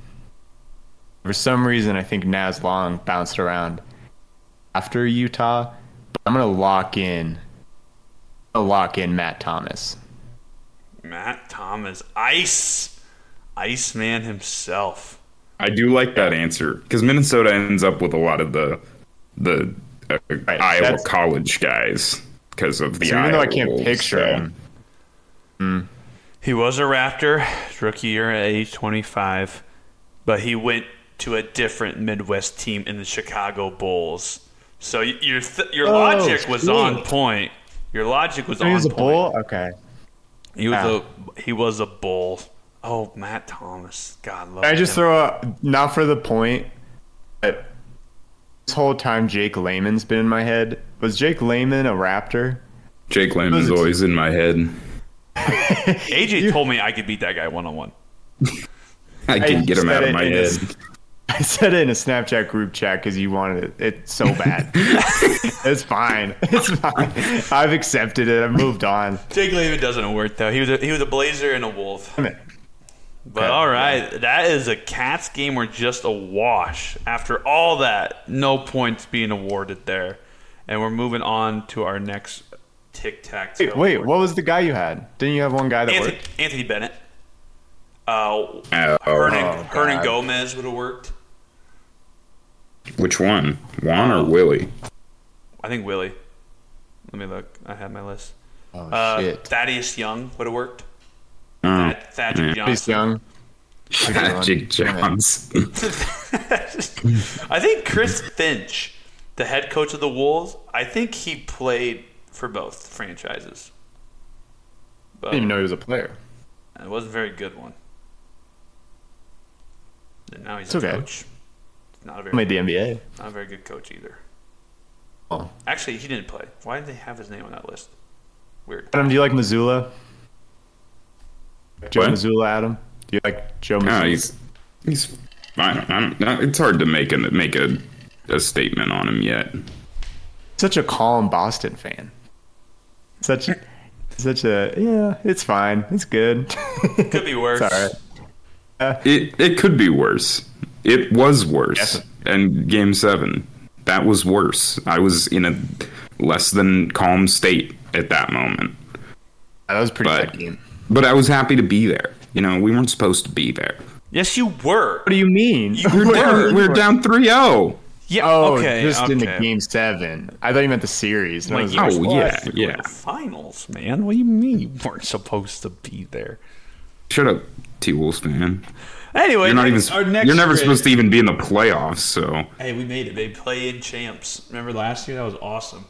[SPEAKER 3] For some reason, I think Naz Long bounced around after Utah. But I'm gonna lock in. I'll lock in Matt Thomas.
[SPEAKER 1] Matt Thomas, Ice, Iceman himself.
[SPEAKER 2] I do like that answer because Minnesota ends up with a lot of the the uh,
[SPEAKER 3] Right,
[SPEAKER 2] Iowa college guys because of the
[SPEAKER 3] So even
[SPEAKER 2] Iowa
[SPEAKER 3] though I can't
[SPEAKER 2] Wolves,
[SPEAKER 3] picture
[SPEAKER 2] so-
[SPEAKER 3] him,
[SPEAKER 1] He was a Raptor, rookie year at age 25, but he went to a different Midwest team in the Chicago Bulls. So your th- your
[SPEAKER 3] Oh,
[SPEAKER 1] logic was
[SPEAKER 3] shit.
[SPEAKER 1] on point. Your logic was
[SPEAKER 3] he
[SPEAKER 1] on
[SPEAKER 3] was a
[SPEAKER 1] point.
[SPEAKER 3] bull. Okay.
[SPEAKER 1] He was
[SPEAKER 3] Ah.
[SPEAKER 1] a he was a bull. Oh, Matt Thomas. God love
[SPEAKER 3] I just
[SPEAKER 1] him.
[SPEAKER 3] throw out not for the point, but this whole time Jake Layman's been in my head. Was Jake Layman a Raptor?
[SPEAKER 2] Jake
[SPEAKER 3] Layman's
[SPEAKER 2] always in my head.
[SPEAKER 1] AJ told me I could beat that guy one on one.
[SPEAKER 2] I can get him out of my
[SPEAKER 3] in a-
[SPEAKER 2] head.
[SPEAKER 3] I said it in a Snapchat group chat because you wanted it. It's so bad. it's fine. It's fine. I've accepted it. I've moved on.
[SPEAKER 1] Jake Layman doesn't work though. He was a, he was a Blazer and a Wolf.
[SPEAKER 3] Damn it.
[SPEAKER 1] But
[SPEAKER 3] Okay.
[SPEAKER 1] all right, that is a Cats game or just a wash. After all that, no points being awarded there, and we're moving on to our next tic tac toe.
[SPEAKER 3] Wait, wait, what was the guy you had? Didn't you have one guy that
[SPEAKER 1] Anthony,
[SPEAKER 3] worked?
[SPEAKER 1] Anthony Bennett. Uh,
[SPEAKER 2] Oh,
[SPEAKER 1] Hernan,
[SPEAKER 3] Oh,
[SPEAKER 1] Hernangomez would have worked.
[SPEAKER 2] which one? Juan or Willy?
[SPEAKER 1] I think Willy. Let me look. I have my list.
[SPEAKER 3] Oh
[SPEAKER 1] Uh,
[SPEAKER 3] shit.
[SPEAKER 1] Thaddeus Young would have worked.
[SPEAKER 2] Oh,
[SPEAKER 1] Thad- Thaddeus
[SPEAKER 2] yeah.
[SPEAKER 1] Johnson.
[SPEAKER 3] young.
[SPEAKER 2] Magic
[SPEAKER 3] Damn.
[SPEAKER 2] Johns.
[SPEAKER 1] I think Chris Finch, the head coach of the Wolves, I think he played for both franchises.
[SPEAKER 3] I didn't even know he was a player.
[SPEAKER 1] it wasn't a very good one. And now he's
[SPEAKER 3] It's
[SPEAKER 1] a
[SPEAKER 3] okay.
[SPEAKER 1] coach. Not a very
[SPEAKER 3] Made the NBA.
[SPEAKER 1] not a very good coach either.
[SPEAKER 3] Oh.
[SPEAKER 1] Actually, he didn't play. Why did they have his name on that list? Weird.
[SPEAKER 3] Adam, do you like Mazzulla? Joe
[SPEAKER 2] What?
[SPEAKER 3] Mazzulla, Adam? Do you like Joe
[SPEAKER 2] No,
[SPEAKER 3] Mazzulla?
[SPEAKER 2] he's he's fine. I don't, it's hard to make a make a a statement on him yet.
[SPEAKER 3] such a calm Boston fan. Such, such a yeah. It's fine. It's good.
[SPEAKER 1] Could be worse.
[SPEAKER 3] It's all right.
[SPEAKER 2] It it could be worse. It was worse.
[SPEAKER 3] Yes.
[SPEAKER 2] And game seven, that was worse. I was in a less than calm state at that moment.
[SPEAKER 3] That was a pretty
[SPEAKER 2] But
[SPEAKER 3] bad game.
[SPEAKER 2] but I was happy to be there. You know, we weren't supposed to be there.
[SPEAKER 1] Yes, you were.
[SPEAKER 3] What do you mean?
[SPEAKER 1] You
[SPEAKER 2] We're
[SPEAKER 1] were.
[SPEAKER 2] down, we're down 3-0.
[SPEAKER 1] Yeah.
[SPEAKER 3] Oh,
[SPEAKER 1] okay.
[SPEAKER 3] just in the game seven. I thought you meant the series.
[SPEAKER 1] Like,
[SPEAKER 3] was
[SPEAKER 1] you were
[SPEAKER 3] like,
[SPEAKER 2] Oh,
[SPEAKER 1] supposed
[SPEAKER 2] yeah,
[SPEAKER 1] to go to
[SPEAKER 2] yeah.
[SPEAKER 1] the Finals, man. What do you mean you weren't supposed to be there?
[SPEAKER 2] Shut up, T Wolves fan.
[SPEAKER 1] Anyway,
[SPEAKER 2] You're not even.
[SPEAKER 1] our next
[SPEAKER 2] You're never
[SPEAKER 1] grid-
[SPEAKER 2] supposed to even be in the playoffs. So
[SPEAKER 1] Hey, we made it. They play in champs. Remember last year? That was awesome.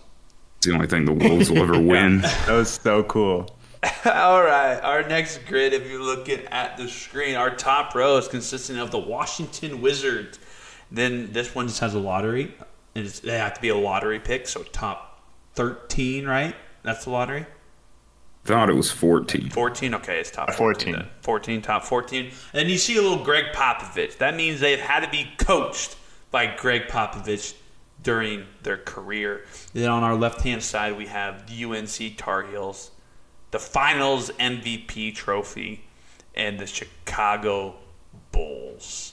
[SPEAKER 2] it's the only thing the Wolves will ever win.
[SPEAKER 3] that was so cool.
[SPEAKER 1] All right, our next grid. If you're looking at the screen, our top row is consisting of the Washington Wizards. Then this one just has a lottery. And it's, they have to be a lottery pick, so top 13, right? That's the lottery.
[SPEAKER 2] Thought it was 14.
[SPEAKER 1] 14, okay, it's top 14.
[SPEAKER 3] 14.
[SPEAKER 1] 14, top 14. And you see a little Gregg Popovich. That means they've had to be coached by Gregg Popovich during their career. Then on our left hand side, we have the UNC Tar Heels, the finals MVP trophy, and the Chicago Bulls.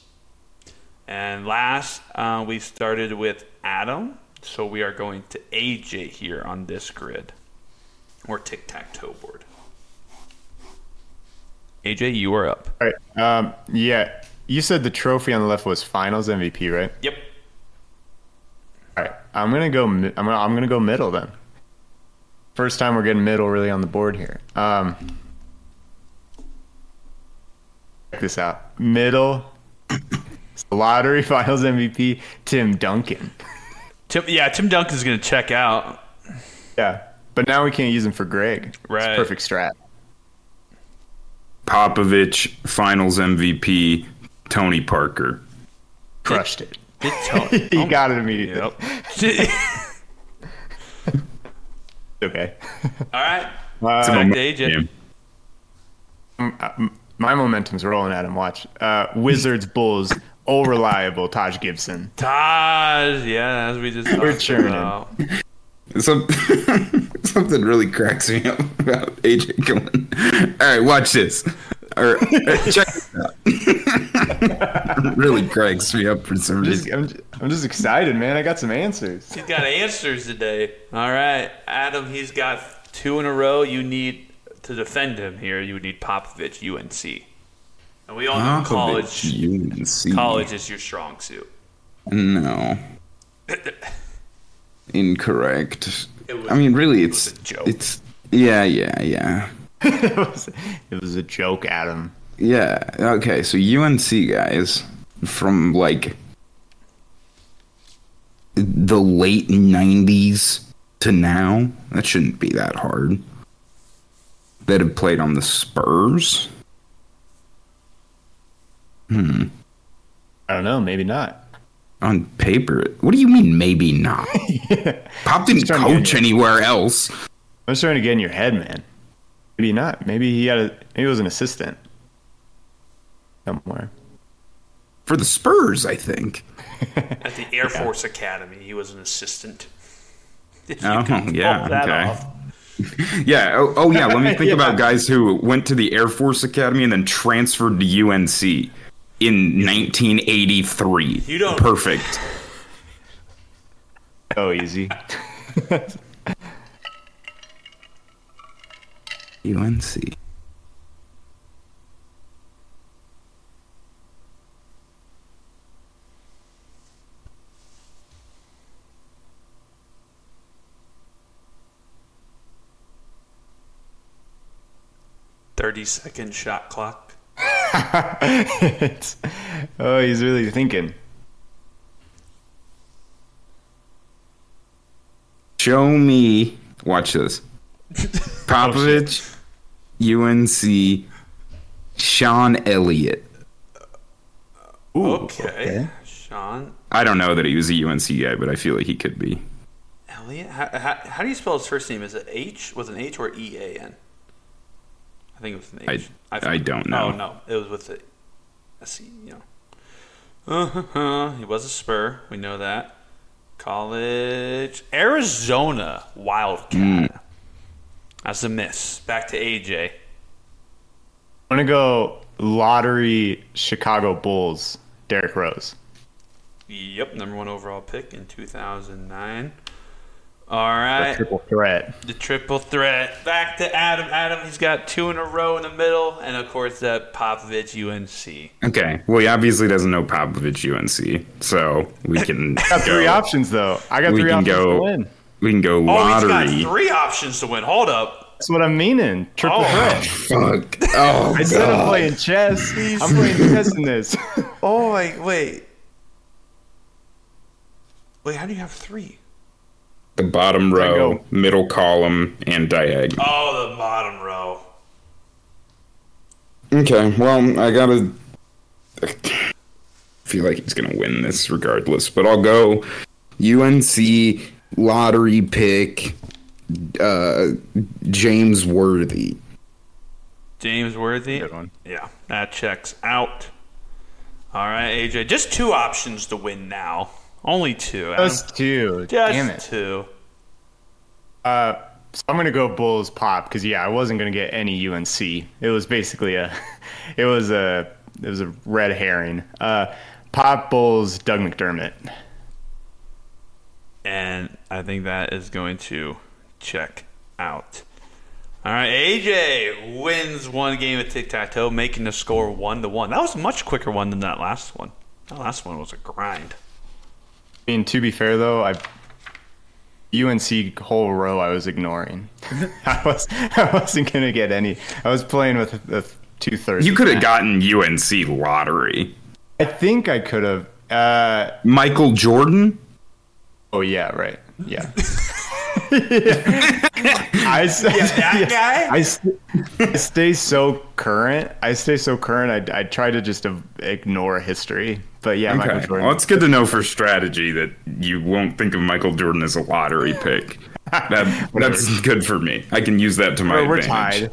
[SPEAKER 1] And last, uh, we started with Adam. So we are going to AJ here on this grid or tic tac toe board. AJ, you are up.
[SPEAKER 3] All right. Um, yeah. You said the trophy on the left was Finals MVP, right?
[SPEAKER 1] Yep.
[SPEAKER 3] All right. I'm gonna go. I'm gonna. I'm gonna go middle then. First time we're getting middle really on the board here. Um, check this out. Middle. Lottery Finals MVP Tim Duncan.
[SPEAKER 1] Tim, yeah, Tim Duncan's going to check out.
[SPEAKER 3] Yeah. But now we can't use him for Gregg. It's
[SPEAKER 1] Right.
[SPEAKER 3] perfect strat.
[SPEAKER 2] Popovich, Finals MVP, Tony Parker.
[SPEAKER 3] Crushed it.
[SPEAKER 1] Did tell-
[SPEAKER 3] he
[SPEAKER 1] oh,
[SPEAKER 3] got it immediately.
[SPEAKER 1] Yep.
[SPEAKER 3] Okay.
[SPEAKER 1] All right.
[SPEAKER 3] Uh,
[SPEAKER 1] Back to AJ.
[SPEAKER 3] My momentum's rolling at him. Watch. Uh, Wizards Bulls all reliable Taj Gibson.
[SPEAKER 1] Taj, yeah, as we just
[SPEAKER 3] We're
[SPEAKER 1] talked
[SPEAKER 3] churning.
[SPEAKER 1] about.
[SPEAKER 2] Some, something really cracks me up about AJ Glenn. All right, watch this. Or uh, check this out. really cracks me up for some
[SPEAKER 3] I'm just,
[SPEAKER 2] reason.
[SPEAKER 3] I'm, just, I'm just excited, man. I got some answers.
[SPEAKER 1] He's got answers today. All right, Adam, he's got two in a row. You need to defend him here. You would need Popovich, UNC. And we all know college.
[SPEAKER 2] UNC.
[SPEAKER 1] College is your strong suit.
[SPEAKER 2] No. Incorrect.
[SPEAKER 1] Was-
[SPEAKER 2] I mean, really, it's
[SPEAKER 1] a joke.
[SPEAKER 2] it's yeah, yeah, yeah,
[SPEAKER 3] it, was, it was a joke, Adam.
[SPEAKER 2] yeah. Okay, so UNC guys from like the late '90s to now. That shouldn't be that hard. That have played on the Spurs. Hmm.
[SPEAKER 3] I don't know. Maybe not.
[SPEAKER 2] On paper, what do you mean? Maybe not. Pop didn't
[SPEAKER 3] trying to get
[SPEAKER 2] coach anywhere else.
[SPEAKER 3] I'm just trying to get in your head, man. Maybe not. Maybe he had a. Maybe he was an assistant somewhere.
[SPEAKER 2] For the Spurs, I think.
[SPEAKER 1] At the Air Force Academy, he was an assistant.
[SPEAKER 2] Oh, yeah, okay. Yeah. Oh, oh yeah. Let me think
[SPEAKER 3] Yeah.
[SPEAKER 2] about guys who went to the Air Force Academy and then transferred to UNC in 1983.
[SPEAKER 1] You don't-
[SPEAKER 2] Perfect.
[SPEAKER 3] Oh, easy.
[SPEAKER 2] UNC.
[SPEAKER 1] Thirty second shot clock.
[SPEAKER 3] It's- oh, he's really thinking.
[SPEAKER 2] Show me. Watch this. Popovich, UNC, Sean Elliott.
[SPEAKER 1] okay. Sean
[SPEAKER 2] I don't know that he was a UNC guy, but I feel like he could be.
[SPEAKER 1] Elliott. How, how, how do you spell his first name? Is it H? Was an H or E A N? I think it was an H.
[SPEAKER 2] I- I don't know.
[SPEAKER 1] Oh no, it was with a, a C. You know. Uh-huh. He was a Spur. We know that. College Arizona Wildcat.
[SPEAKER 2] Hmm.
[SPEAKER 1] That's a miss. Back to AJ.
[SPEAKER 3] I'm gonna go lottery Chicago Bulls. Derrick Rose.
[SPEAKER 1] Yep, number one overall pick in 2009. All right.
[SPEAKER 3] The Triple threat.
[SPEAKER 1] The triple threat. Back to Adam. Adam, he's got two in a row in the middle, and of course that Popovich UNC.
[SPEAKER 2] Okay. Well, he obviously doesn't know Popovich UNC, so we can
[SPEAKER 3] Got three options though. I got
[SPEAKER 2] We
[SPEAKER 3] three
[SPEAKER 2] can
[SPEAKER 3] options
[SPEAKER 2] go-
[SPEAKER 3] to win.
[SPEAKER 2] We can go
[SPEAKER 1] Oh, he's got
[SPEAKER 2] lottery.
[SPEAKER 1] three options to win. Hold up.
[SPEAKER 3] That's what I'm meaning. Triple
[SPEAKER 1] Oh.
[SPEAKER 3] threat.
[SPEAKER 2] Fuck. Oh,
[SPEAKER 3] I said I'm playing chess. I'm playing chess in this.
[SPEAKER 1] Oh, wait, wait. Wait, how do you have three?
[SPEAKER 2] The bottom row,
[SPEAKER 3] go.
[SPEAKER 2] middle column, and diagonal.
[SPEAKER 1] Oh, the bottom row.
[SPEAKER 2] Okay, well, I gotta. I feel like he's gonna win this regardless, but I'll go UNC lottery pick uh, James Worthy.
[SPEAKER 1] James Worthy.
[SPEAKER 3] Good one.
[SPEAKER 1] Yeah, that checks out. All right, AJ. Just two options to win now. Only two. Adam.
[SPEAKER 3] Just two.
[SPEAKER 1] Just
[SPEAKER 3] Damn it.
[SPEAKER 1] two.
[SPEAKER 3] Uh, so I'm gonna go Bulls pop because yeah, I wasn't gonna get any UNC. It was basically a, it was a, it was a red herring. Uh, pop Bulls Doug McDermott.
[SPEAKER 1] And I think that is going to check out. All right, AJ wins one game of tic tac toe, making the score one to one. That was a much quicker one than that last one. That last one was a grind.
[SPEAKER 3] I mean, to be fair though, I UNC whole row I was ignoring. I was I wasn't gonna get any. I was playing with the two thirds.
[SPEAKER 2] You could have gotten UNC lottery.
[SPEAKER 3] I think I could have. Uh,
[SPEAKER 2] Michael Jordan?
[SPEAKER 3] oh yeah, right. Yeah. I s-
[SPEAKER 1] that guy?
[SPEAKER 3] I, I stay so current. I stay so current. I, I try to just ignore history. But yeah, Michael
[SPEAKER 2] Okay.
[SPEAKER 3] Jordan.
[SPEAKER 2] Well, it's good to know for strategy that you won't think of Michael Jordan as a lottery pick. That, that's good for me. I can use that to my
[SPEAKER 3] We're- we're
[SPEAKER 2] advantage.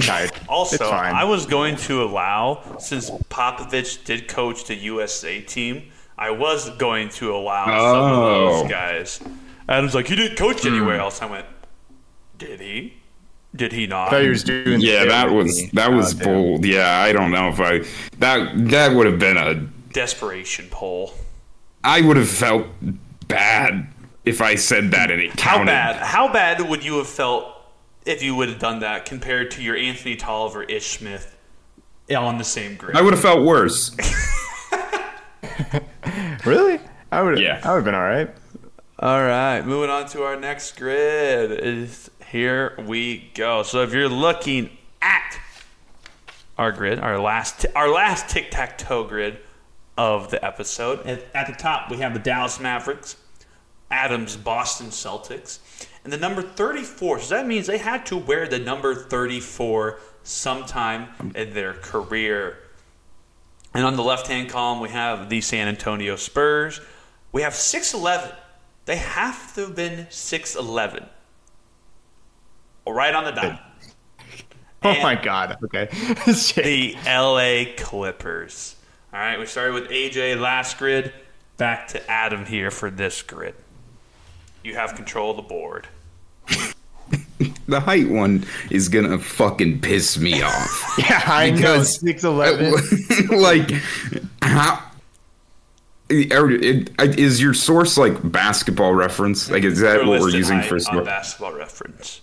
[SPEAKER 3] tied.
[SPEAKER 1] Also. I was going to allow, since Popovich did coach the USA team, I was going to allow some of
[SPEAKER 2] Oh.
[SPEAKER 1] those guys. Adam's like, he didn't coach hmm. anywhere else. I went, did he? Did he not?
[SPEAKER 3] I thought you was doing.
[SPEAKER 2] Yeah, that was that was
[SPEAKER 3] Oh, damn.
[SPEAKER 2] bold. Yeah, I don't know if I that that would have been a
[SPEAKER 1] Desperation poll.
[SPEAKER 2] I would have felt bad if I said that and it
[SPEAKER 1] How bad? How bad would you have felt if you would have done that compared to your Anthony Tolliver, Ish Smith, on the same grid?
[SPEAKER 2] I would have felt worse.
[SPEAKER 3] Really? I would.
[SPEAKER 2] Yeah.
[SPEAKER 3] I would have been all right.
[SPEAKER 1] All right, moving on to our next grid. Is here we go. So if you're looking at our grid, our last our last tic tac toe grid of the episode, at, at the top we have the Dallas Mavericks, Adams Boston Celtics, and the number 34. So that means they had to wear the number 34 sometime in their career. And on the left hand column, we have the San Antonio Spurs. We have 6'11. They have to have been 6'11. Right on the dot.
[SPEAKER 3] Oh
[SPEAKER 1] And
[SPEAKER 3] my god. Okay.
[SPEAKER 1] The LA Clippers. All right, we started with AJ last grid. Back to Adam here for this grid. You have control of the board.
[SPEAKER 2] The height one is gonna fucking piss me off.
[SPEAKER 3] yeah, I know.
[SPEAKER 2] Because-
[SPEAKER 3] Six eleven.
[SPEAKER 2] like how is your source like basketball reference? Like is that
[SPEAKER 1] They're
[SPEAKER 2] what we're using for
[SPEAKER 1] on basketball reference?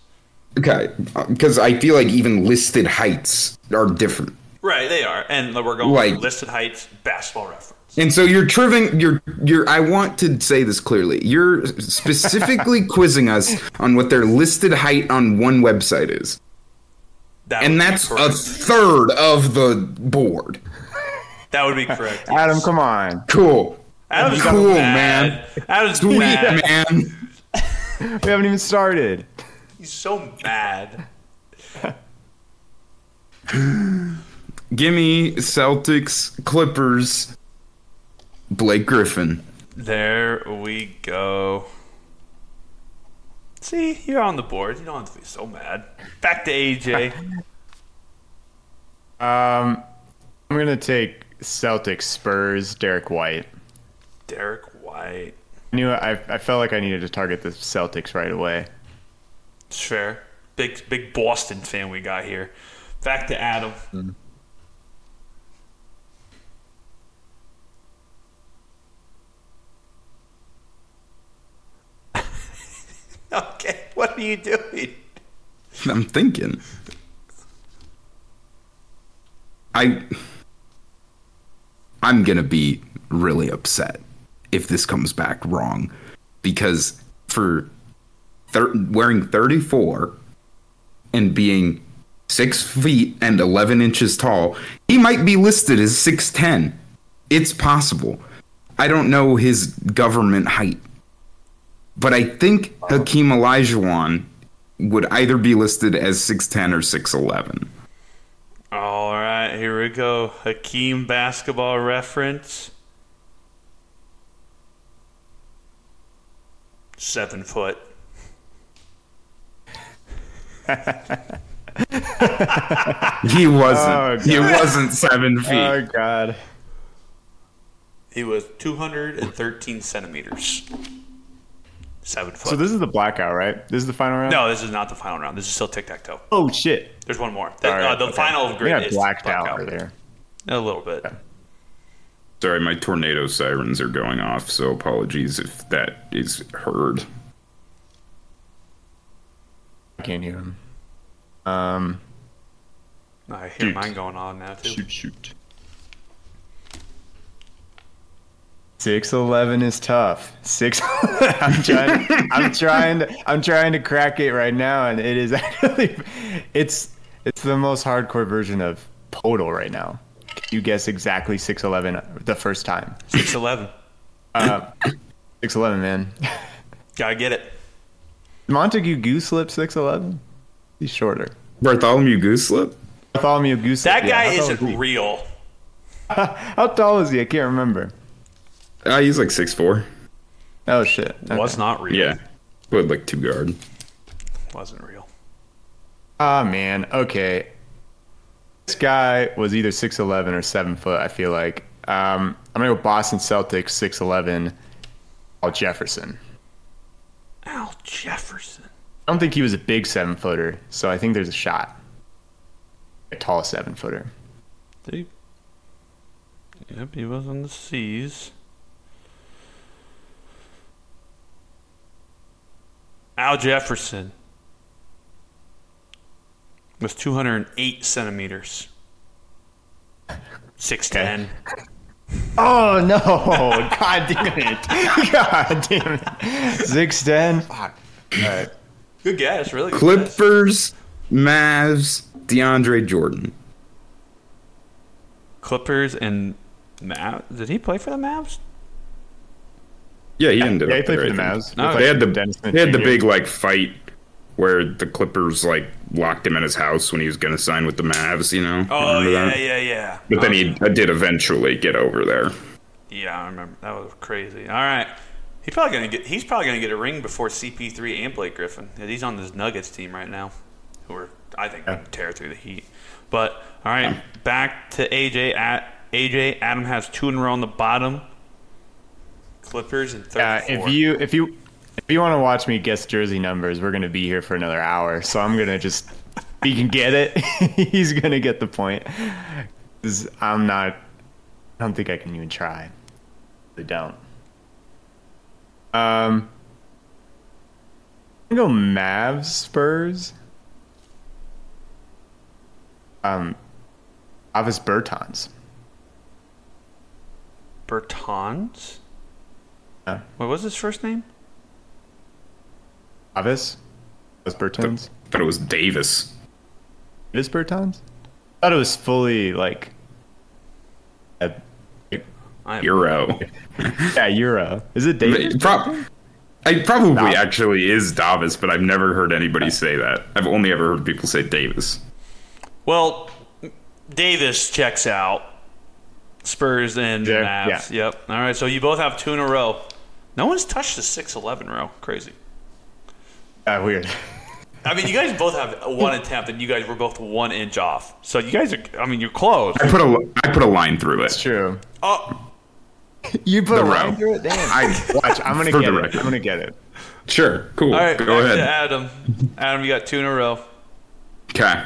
[SPEAKER 2] Okay, uh, because I feel like even listed heights are different.
[SPEAKER 1] Right, they are. And we're going
[SPEAKER 2] Like-
[SPEAKER 1] listed heights, basketball reference.
[SPEAKER 2] And so you're triving you're you're I want to say this clearly. You're specifically quizzing us on what their listed height on one website is.
[SPEAKER 1] That
[SPEAKER 2] And that's a third of the board.
[SPEAKER 1] That would be correct.
[SPEAKER 3] Adam, come on.
[SPEAKER 2] Cool.
[SPEAKER 1] Adam's
[SPEAKER 2] cool,
[SPEAKER 1] mad.
[SPEAKER 2] man.
[SPEAKER 1] Adam's
[SPEAKER 2] Sweet
[SPEAKER 1] mad.
[SPEAKER 2] man.
[SPEAKER 3] We haven't even started.
[SPEAKER 1] He's so mad.
[SPEAKER 2] Gimme Celtics, Clippers, Blake Griffin.
[SPEAKER 1] There we go. See, you're on the board. You don't have to be so mad. Back to AJ.
[SPEAKER 3] Um, I'm gonna take Celtics, Spurs, Derek White.
[SPEAKER 1] Derek White.
[SPEAKER 3] I knew I, I felt like I needed to target the Celtics right away.
[SPEAKER 1] It's fair. Big big Boston fan we got here. Back to Adam. okay, what are you doing?
[SPEAKER 2] I'm thinking. I I'm gonna be really upset if this comes back wrong because for thir- wearing 34 and being six feet and 11 inches tall, he might be listed as 6'10. It's possible. I don't know his government height, but I think Hakeem Olajuwon would either be listed as 6'10 or 6'11.
[SPEAKER 1] All right, here we go. Hakeem basketball reference. Seven foot.
[SPEAKER 2] He wasn't.
[SPEAKER 3] Oh,
[SPEAKER 2] he wasn't seven oh, feet.
[SPEAKER 3] Oh God.
[SPEAKER 1] He was 213 centimeters. Seven foot.
[SPEAKER 3] So this is the blackout, right? This is the final round.
[SPEAKER 1] no, this is not the final round. This is still tic tac toe.
[SPEAKER 3] Oh shit.
[SPEAKER 1] There's one more. The,
[SPEAKER 3] All right,
[SPEAKER 1] uh, the
[SPEAKER 3] okay.
[SPEAKER 1] final
[SPEAKER 3] I
[SPEAKER 1] grid is
[SPEAKER 3] blacked out
[SPEAKER 1] blackout.
[SPEAKER 3] earlier.
[SPEAKER 1] A little bit.
[SPEAKER 2] Sorry, my tornado sirens are going off, so apologies if that is heard.
[SPEAKER 3] I can't hear them. Um.
[SPEAKER 1] I hear
[SPEAKER 3] Shoot.
[SPEAKER 1] mine going on now too.
[SPEAKER 3] Shoot, shoot. Six eleven is tough. Six. I'm trying. To, I'm trying. To, I'm trying to crack it right now, and it is actually. It's it's the most hardcore version of Poeltl right now. You guess exactly six eleven the first time.
[SPEAKER 1] Six eleven.
[SPEAKER 3] Uh, six eleven, man.
[SPEAKER 1] Gotta get it.
[SPEAKER 3] Montague Gooslip six eleven. He's shorter.
[SPEAKER 2] Bartholomew Gooslip?
[SPEAKER 3] Bartholomew Gooslip.
[SPEAKER 1] That guy
[SPEAKER 3] how tall
[SPEAKER 1] isn't
[SPEAKER 3] is
[SPEAKER 1] real.
[SPEAKER 3] How tall is he? I can't remember.
[SPEAKER 2] Uh, he's like six four.
[SPEAKER 3] Oh shit. Okay.
[SPEAKER 1] Was not real.
[SPEAKER 2] Yeah. But like two guard.
[SPEAKER 1] Wasn't real.
[SPEAKER 3] Ah man, okay. this guy was either six eleven or seven foot. I feel like. Um, I'm gonna go Boston Celtics six eleven. Al Jefferson.
[SPEAKER 1] Al Jefferson.
[SPEAKER 3] I don't think he was a big seven footer, so I think there's a shot. A tall seven footer.
[SPEAKER 1] Did? Yep, he was on the seas. Al Jefferson was 208 centimeters. 6'10.
[SPEAKER 3] Oh no! God damn it! God damn it! Six ten. Fuck. All right.
[SPEAKER 1] Good guess, really good guess.
[SPEAKER 2] Clippers, Mavs, DeAndre Jordan.
[SPEAKER 1] Clippers and Mavs. Did he play for the Mavs?
[SPEAKER 2] Yeah, he ended
[SPEAKER 3] Yeah, he
[SPEAKER 2] up
[SPEAKER 3] played
[SPEAKER 2] there,
[SPEAKER 3] for the Mavs.
[SPEAKER 1] No,
[SPEAKER 3] With,
[SPEAKER 2] They had the
[SPEAKER 3] Dennis
[SPEAKER 2] they had the big like fight where the Clippers like locked him in his house when he was going to sign with the Mavs. You know?
[SPEAKER 1] Oh
[SPEAKER 2] Remember
[SPEAKER 1] yeah,
[SPEAKER 2] that?
[SPEAKER 1] yeah, yeah.
[SPEAKER 2] But then
[SPEAKER 1] Oh,
[SPEAKER 2] he did eventually get over there.
[SPEAKER 1] Yeah, I remember. That was crazy. All right. He's probably gonna get. He's probably gonna get a ring before CP3 and Blake Griffin. Yeah, he's on this Nuggets team right now, who are I think gonna tear through the Heat. But all right, back to AJ. At AJ, Adam has two in a row on the bottom. Clippers and
[SPEAKER 3] Yeah,
[SPEAKER 1] 34.
[SPEAKER 3] if you if you if you want to watch me guess jersey numbers, we're gonna be here for another hour. So I'm gonna just if he can get it, he's gonna get the point. I'm not. I don't think I can even try. I don't. Um. I'm go Mavs Spurs. Um, Avis Bertans.
[SPEAKER 1] Bertans.
[SPEAKER 3] Yeah.
[SPEAKER 1] What was his first name?
[SPEAKER 3] Avis. Was Bertans?
[SPEAKER 2] But it was Davis.
[SPEAKER 3] It is Bertans? I thought it was fully like a
[SPEAKER 1] I
[SPEAKER 2] Euro.
[SPEAKER 3] yeah, Euro. Is it Davis?
[SPEAKER 2] Pro- I probably
[SPEAKER 3] Nah.
[SPEAKER 2] actually is Davis, but I've never heard anybody say that. I've only ever heard people say Davis.
[SPEAKER 1] Well, Davis checks out. Spurs and
[SPEAKER 3] Yeah,
[SPEAKER 1] Mavs. Yep. All right. So you both have two in a row. No one's touched the six eleven row. Crazy.
[SPEAKER 3] Ah, weird.
[SPEAKER 1] I mean, you guys both have one attempt, and you guys were both one inch off. So you guys are. I mean, you're close.
[SPEAKER 2] I put a I put a line through it.
[SPEAKER 3] That's true.
[SPEAKER 1] Oh,
[SPEAKER 3] You put
[SPEAKER 2] The
[SPEAKER 3] a
[SPEAKER 2] row.
[SPEAKER 3] line through it? Damn.
[SPEAKER 2] I
[SPEAKER 3] Watch, I'm gonna get
[SPEAKER 2] the
[SPEAKER 3] it.
[SPEAKER 2] record.
[SPEAKER 3] I'm gonna get it.
[SPEAKER 2] sure, cool.
[SPEAKER 1] all right.
[SPEAKER 2] Go ahead.
[SPEAKER 1] Adam. Adam, you got two in a row.
[SPEAKER 2] Okay.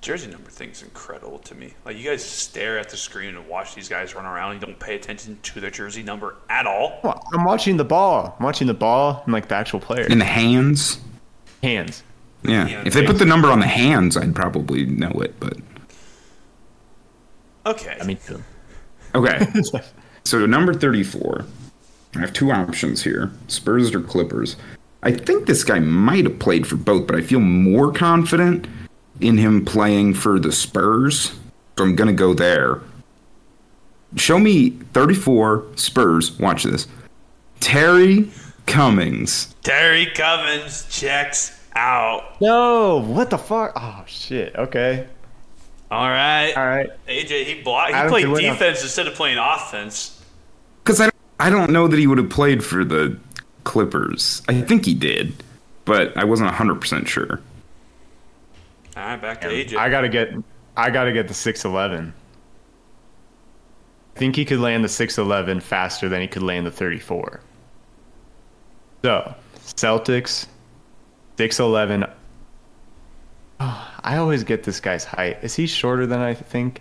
[SPEAKER 1] Jersey number thing's incredible to me. Like you guys stare at the screen and watch these guys run around. and You don't pay attention to their jersey number at all.
[SPEAKER 3] Well, I'm watching the ball. I'm watching the ball and like the actual player.
[SPEAKER 2] In the hands.
[SPEAKER 3] Hands.
[SPEAKER 2] Yeah.
[SPEAKER 1] Yeah,
[SPEAKER 2] if they put the number on the hands, I'd probably know it. But
[SPEAKER 1] Okay.
[SPEAKER 3] I mean, too.
[SPEAKER 2] okay. so number thirty-four. I have two options here: Spurs or Clippers. I think this guy might have played for both, but I feel more confident in him playing for the Spurs. So I'm gonna go there. Show me 34 Spurs. Watch this. Terry Cummings.
[SPEAKER 1] Terry Cummings checks out.
[SPEAKER 3] No, what the fuck? Oh shit. Okay.
[SPEAKER 1] All right.
[SPEAKER 3] All right.
[SPEAKER 1] AJ, he blocked. He played
[SPEAKER 3] can win
[SPEAKER 1] defense instead of playing offense.
[SPEAKER 2] Because I, I don't know that he would have played for the Clippers. I think he did, but I wasn't 100% sure.
[SPEAKER 1] All right, back to AJ.
[SPEAKER 3] I gotta get. I gotta get the six eleven. I think he could land the six eleven faster than he could land the thirty four. So Celtics, six eleven. Oh, I always get this guy's height. Is he shorter than I think?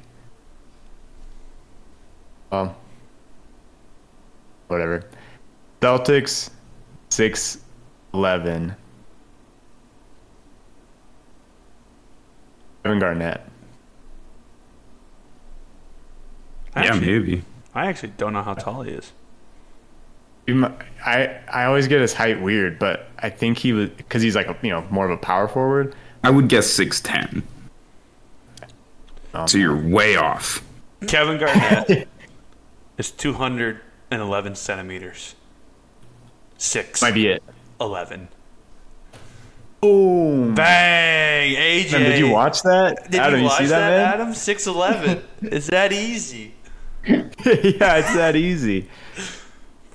[SPEAKER 3] Um. Whatever. Celtics, six eleven. Kevin Garnett.
[SPEAKER 1] I
[SPEAKER 2] yeah,
[SPEAKER 1] actually,
[SPEAKER 2] maybe.
[SPEAKER 1] I actually don't know how tall he is.
[SPEAKER 3] I I always get his height weird, but I think he was because he's like a, you know more of a power forward.
[SPEAKER 2] I would guess 6'10.
[SPEAKER 3] Um,
[SPEAKER 2] So you're way off.
[SPEAKER 1] Kevin Garnett is 211 centimeters. Six.
[SPEAKER 3] might be it.
[SPEAKER 1] 11.
[SPEAKER 3] Boom!
[SPEAKER 1] Bang! AJ.
[SPEAKER 3] Did you watch that?
[SPEAKER 1] Did
[SPEAKER 3] Adam,
[SPEAKER 1] you watch
[SPEAKER 3] see
[SPEAKER 1] that,
[SPEAKER 3] that,
[SPEAKER 1] Adam? 6'11. Is that easy?
[SPEAKER 3] yeah, it's that easy.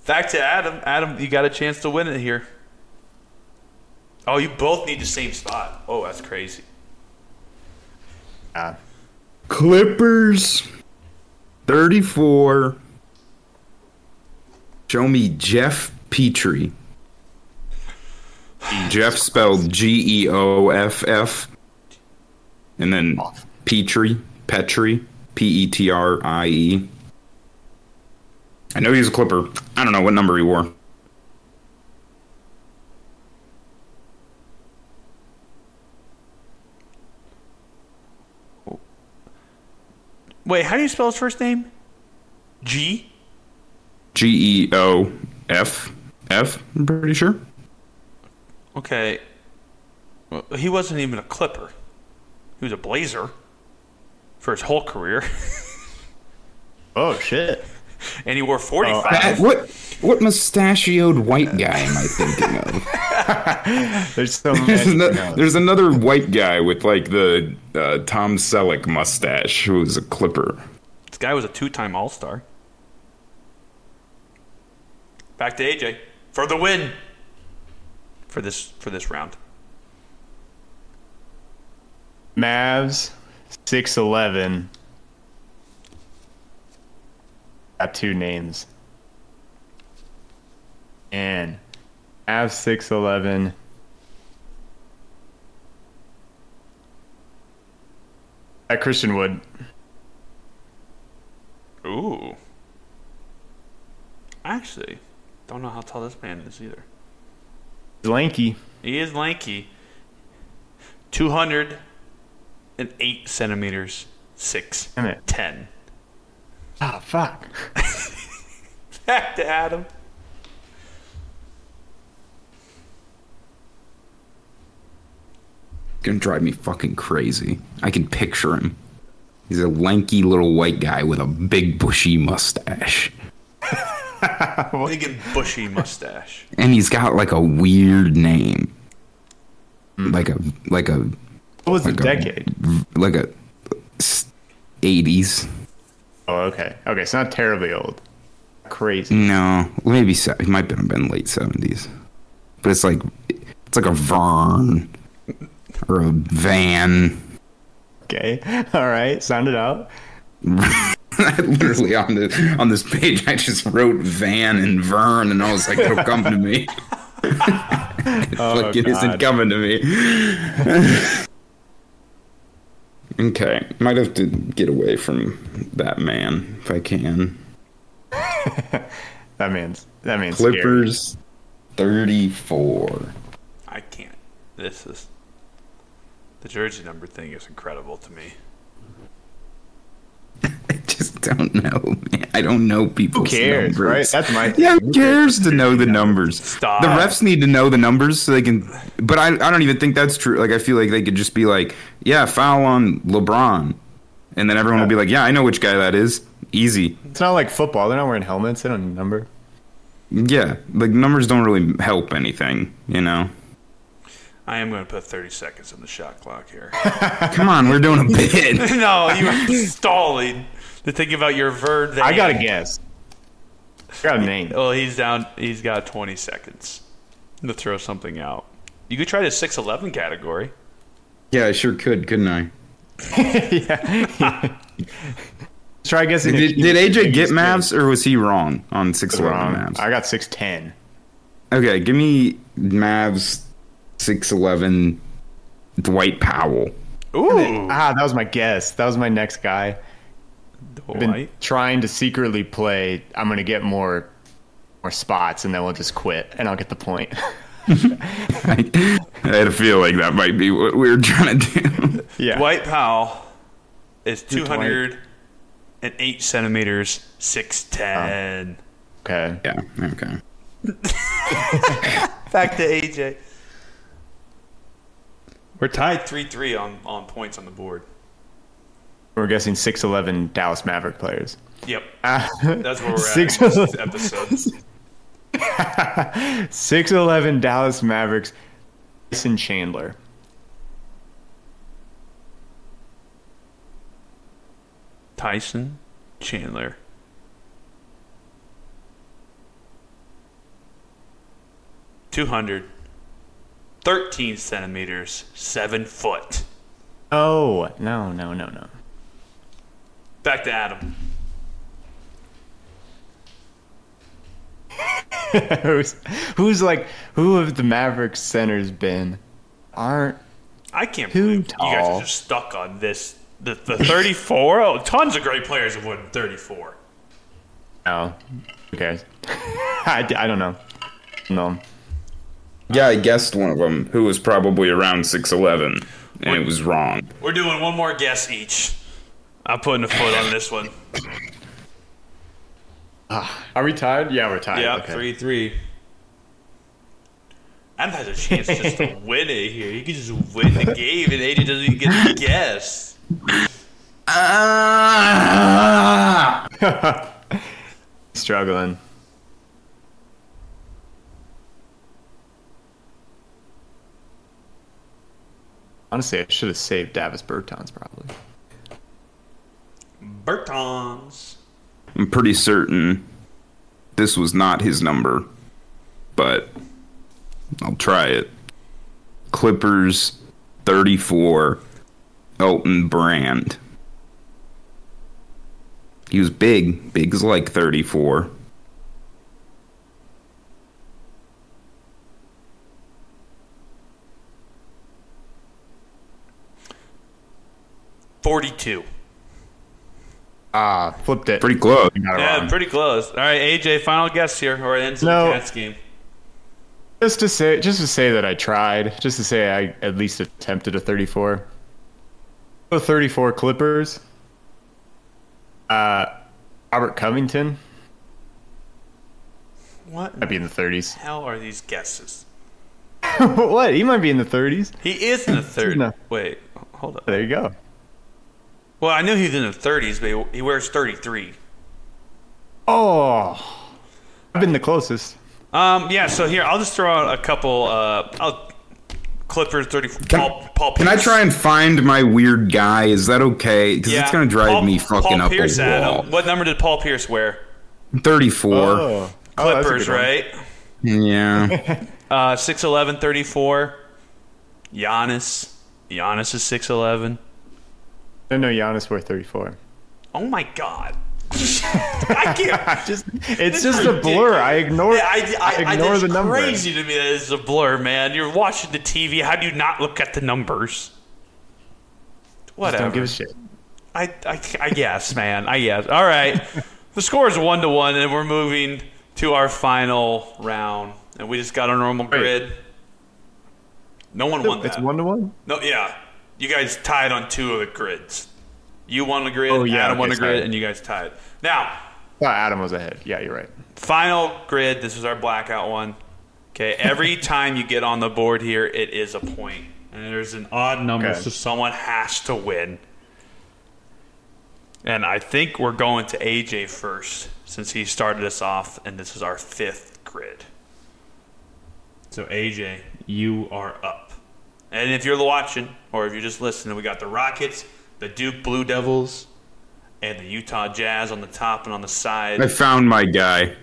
[SPEAKER 1] Back to Adam. Adam, you got a chance to win it here. Oh, you both need the same spot. Oh, that's crazy.
[SPEAKER 3] Uh,
[SPEAKER 2] Clippers 34. Show me Geoff Petrie. Geoff spelled G E O F F. And then Petrie, Petrie, P E T R I E. I know he's a Clipper. I don't know what number he wore.
[SPEAKER 1] Wait, how do you spell his first name? G?
[SPEAKER 2] G E O F F, I'm pretty sure.
[SPEAKER 1] Okay. Well, he wasn't even a Clipper. He was a Blazer for his whole career.
[SPEAKER 3] oh shit!
[SPEAKER 1] and he wore 45.
[SPEAKER 2] That- what what mustachioed white guy am I thinking of?
[SPEAKER 3] There's so
[SPEAKER 2] There's,
[SPEAKER 3] many.
[SPEAKER 2] ano-
[SPEAKER 3] no.
[SPEAKER 2] there's another white guy with like the uh, Tom Selleck mustache who was a Clipper.
[SPEAKER 1] This guy was a two-time All-Star. Back to AJ for the win. For this for this round.
[SPEAKER 3] Mavs, six eleven. Got two names. And Mavs six eleven. At Christian Wood.
[SPEAKER 1] Ooh. Actually, don't know how tall this man is either.
[SPEAKER 3] He's lanky.
[SPEAKER 1] He is lanky. 208 centimeters, 6
[SPEAKER 3] Damn it.
[SPEAKER 1] 10.
[SPEAKER 3] Ah, fuck.
[SPEAKER 1] Back to Adam.
[SPEAKER 2] Gonna drive me fucking crazy. I can picture him. He's a lanky little white guy with a big bushy mustache.
[SPEAKER 1] Big and bushy mustache.
[SPEAKER 2] And he's got like a weird name. Hmm. Like a like a
[SPEAKER 3] What was the
[SPEAKER 2] like a
[SPEAKER 3] decade?
[SPEAKER 2] like a s- 80s.
[SPEAKER 3] Oh, okay. Okay, it's not terribly old. Crazy.
[SPEAKER 2] No, maybe se- it might have been late 70s. But it's like it's like a Vern or a Van.
[SPEAKER 3] Okay. All right. Sound it out.
[SPEAKER 2] Literally on the on this page, I just wrote Van and Vern, and I was like, "It'll come to me."
[SPEAKER 3] Oh,
[SPEAKER 2] Fucking isn't coming to me. Oh, okay, might have to get away from that man if I can.
[SPEAKER 3] That means that man's scary.
[SPEAKER 2] Clippers, thirty-four.
[SPEAKER 1] I can't. This is. The jersey number thing is incredible to me.
[SPEAKER 2] I just don't know, man. I don't know people's
[SPEAKER 3] cares,
[SPEAKER 2] numbers.
[SPEAKER 3] right? That's my
[SPEAKER 2] Yeah, who cares to know the numbers?
[SPEAKER 1] Stop.
[SPEAKER 2] The refs need to know the numbers so they can. But I, I don't even think that's true. Like, I feel like they could just be like, yeah, foul on LeBron. And then everyone will be like, yeah, I know which guy that is. Easy.
[SPEAKER 3] It's not like football. They're not wearing helmets. They don't need a number.
[SPEAKER 2] Yeah, like numbers don't really help anything, you know?
[SPEAKER 1] I am going to put 30 seconds on the shot clock here.
[SPEAKER 2] Come on, we're doing a bid.
[SPEAKER 1] no, you are stalling to think about your Verd.
[SPEAKER 3] I got a guess. I got a name.
[SPEAKER 1] Well, he's down. He's got 20 seconds to throw something out. You could try the 6'11 category.
[SPEAKER 2] yeah, I sure could, couldn't I? Yeah.
[SPEAKER 3] Try guessing.
[SPEAKER 2] Did, did AJ get Mavs or was he wrong on
[SPEAKER 3] spin
[SPEAKER 2] 6'11
[SPEAKER 3] wrong.
[SPEAKER 2] Mavs?
[SPEAKER 3] I got six ten.
[SPEAKER 2] Okay, give me Mavs 6'11 Dwight Powell.
[SPEAKER 1] Ooh,
[SPEAKER 3] Ah, that was my guess. That was my next guy. I've been
[SPEAKER 1] Dwight.
[SPEAKER 3] trying to secretly play. I'm gonna get more, more spots, and then we'll just quit, and I'll get the point.
[SPEAKER 2] I, I had a feel like that might be what we were trying to do.
[SPEAKER 3] yeah.
[SPEAKER 1] Dwight Powell is
[SPEAKER 3] Dwight.
[SPEAKER 1] 208 centimeters, 6'10.
[SPEAKER 3] Okay.
[SPEAKER 2] yeah, okay.
[SPEAKER 1] Back to AJ. We're tied 3 3 on, on points on the board.
[SPEAKER 3] We're guessing six eleven Dallas Maverick players.
[SPEAKER 1] Yep.
[SPEAKER 3] Ah,
[SPEAKER 1] That's where we're
[SPEAKER 3] Six-
[SPEAKER 1] at in this episode.
[SPEAKER 3] Six eleven Dallas Mavericks. Tyson Chandler.
[SPEAKER 1] Tyson Chandler. Two hundred 13 centimeters, 7 foot.
[SPEAKER 3] Oh no no no no.
[SPEAKER 1] Back to Adam.
[SPEAKER 3] who's who's like who have the Mavericks centers been? Aren't
[SPEAKER 1] I can't
[SPEAKER 3] Too
[SPEAKER 1] believe you guys are just stuck on this. The, the 34? Oh, tons of great players have won 34.
[SPEAKER 3] oh Who cares? I, I don't know. No.
[SPEAKER 2] Yeah, I guessed one of them who was probably around 6'11, and it was wrong.
[SPEAKER 1] We're doing one more guess each. I'm putting a foot on this one.
[SPEAKER 3] Are we tied? Yeah, we're tied.
[SPEAKER 1] Yeah,
[SPEAKER 3] Okay.
[SPEAKER 1] 3 3. Adam has a chance just to win it here. He could just win the game, and AJ doesn't even get to guess. Ah!
[SPEAKER 3] Struggling. Honestly, I should have saved Davis Bertans probably.
[SPEAKER 1] Bertans.
[SPEAKER 2] I'm pretty certain this was not his number, but I'll try it. Clippers 34, Elton Brand. He was big. Big's like 34.
[SPEAKER 1] Forty-two.
[SPEAKER 3] Ah, flipped it.
[SPEAKER 2] Pretty close.
[SPEAKER 3] Got it
[SPEAKER 1] Yeah,
[SPEAKER 3] wrong.
[SPEAKER 1] pretty close. All right, AJ, final guess here, or it ends
[SPEAKER 3] No.
[SPEAKER 1] the Cats game.
[SPEAKER 3] Just to say, just to say that I tried. Just to say I at least attempted a 34. Oh, 34 Clippers. Uh, Robert Covington.
[SPEAKER 1] What in
[SPEAKER 3] Might be in the 30s.
[SPEAKER 1] hell are these guesses?
[SPEAKER 3] what? He might be in the 30s.
[SPEAKER 1] He is in the third.
[SPEAKER 3] No.
[SPEAKER 1] Wait, hold up.
[SPEAKER 3] There you go.
[SPEAKER 1] Well, I knew he was in the 30s, but he wears 33.
[SPEAKER 3] Oh, I've been the closest.
[SPEAKER 1] Um, yeah. So here, I'll just throw out a couple. Uh, I'll, Clippers 34.
[SPEAKER 2] Can,
[SPEAKER 1] Paul, Paul
[SPEAKER 2] can I try and find my weird guy? Is that okay? Because
[SPEAKER 1] Yeah,
[SPEAKER 2] it's going to drive
[SPEAKER 1] Paul-
[SPEAKER 2] me fucking
[SPEAKER 1] Paul
[SPEAKER 2] up
[SPEAKER 1] Pierce,
[SPEAKER 2] a wall.
[SPEAKER 1] Adam. What number did Paul Pierce wear?
[SPEAKER 2] 34.
[SPEAKER 3] Oh,
[SPEAKER 1] Clippers,
[SPEAKER 3] good one.
[SPEAKER 1] right?
[SPEAKER 2] Yeah.
[SPEAKER 1] Uh, 6'11", 34. Giannis. Giannis is 6'11".
[SPEAKER 3] No, no, Giannis wore 34.
[SPEAKER 1] Oh my god. I can't.
[SPEAKER 3] Just, it's just
[SPEAKER 1] is
[SPEAKER 3] a blur. I ignore.
[SPEAKER 1] Yeah, I, I, I,
[SPEAKER 3] ignore
[SPEAKER 1] it's
[SPEAKER 3] the number.
[SPEAKER 1] crazy to me that it's a blur, man. You're watching the TV. How do you not look at the numbers? Whatever.
[SPEAKER 3] Don't give a shit.
[SPEAKER 1] I, I, I guess, man. I guess. All right. the score is one to one, and we're moving to our final round. And we just got our normal grid. No one won
[SPEAKER 3] It's one to one.
[SPEAKER 1] No, yeah. You guys tied on two of the grids. You won the grid,
[SPEAKER 3] Oh, yeah,
[SPEAKER 1] Adam won
[SPEAKER 3] okay,
[SPEAKER 1] the grid,
[SPEAKER 3] sorry.
[SPEAKER 1] and you guys tied. Now,
[SPEAKER 3] Oh, Adam was ahead. Yeah, you're right.
[SPEAKER 1] final grid. This is our blackout one. Okay, every time you get on the board here, it is a point, and there's an odd number,
[SPEAKER 3] Okay.
[SPEAKER 1] so someone has to win. And I think we're going to AJ first, since he started us off, and this is our fifth grid. So AJ, you are up. And if you're watching, or if you're just listening, we got the Rockets, the Duke Blue Devils, and the Utah Jazz on the top and on the side.
[SPEAKER 2] I found my guy.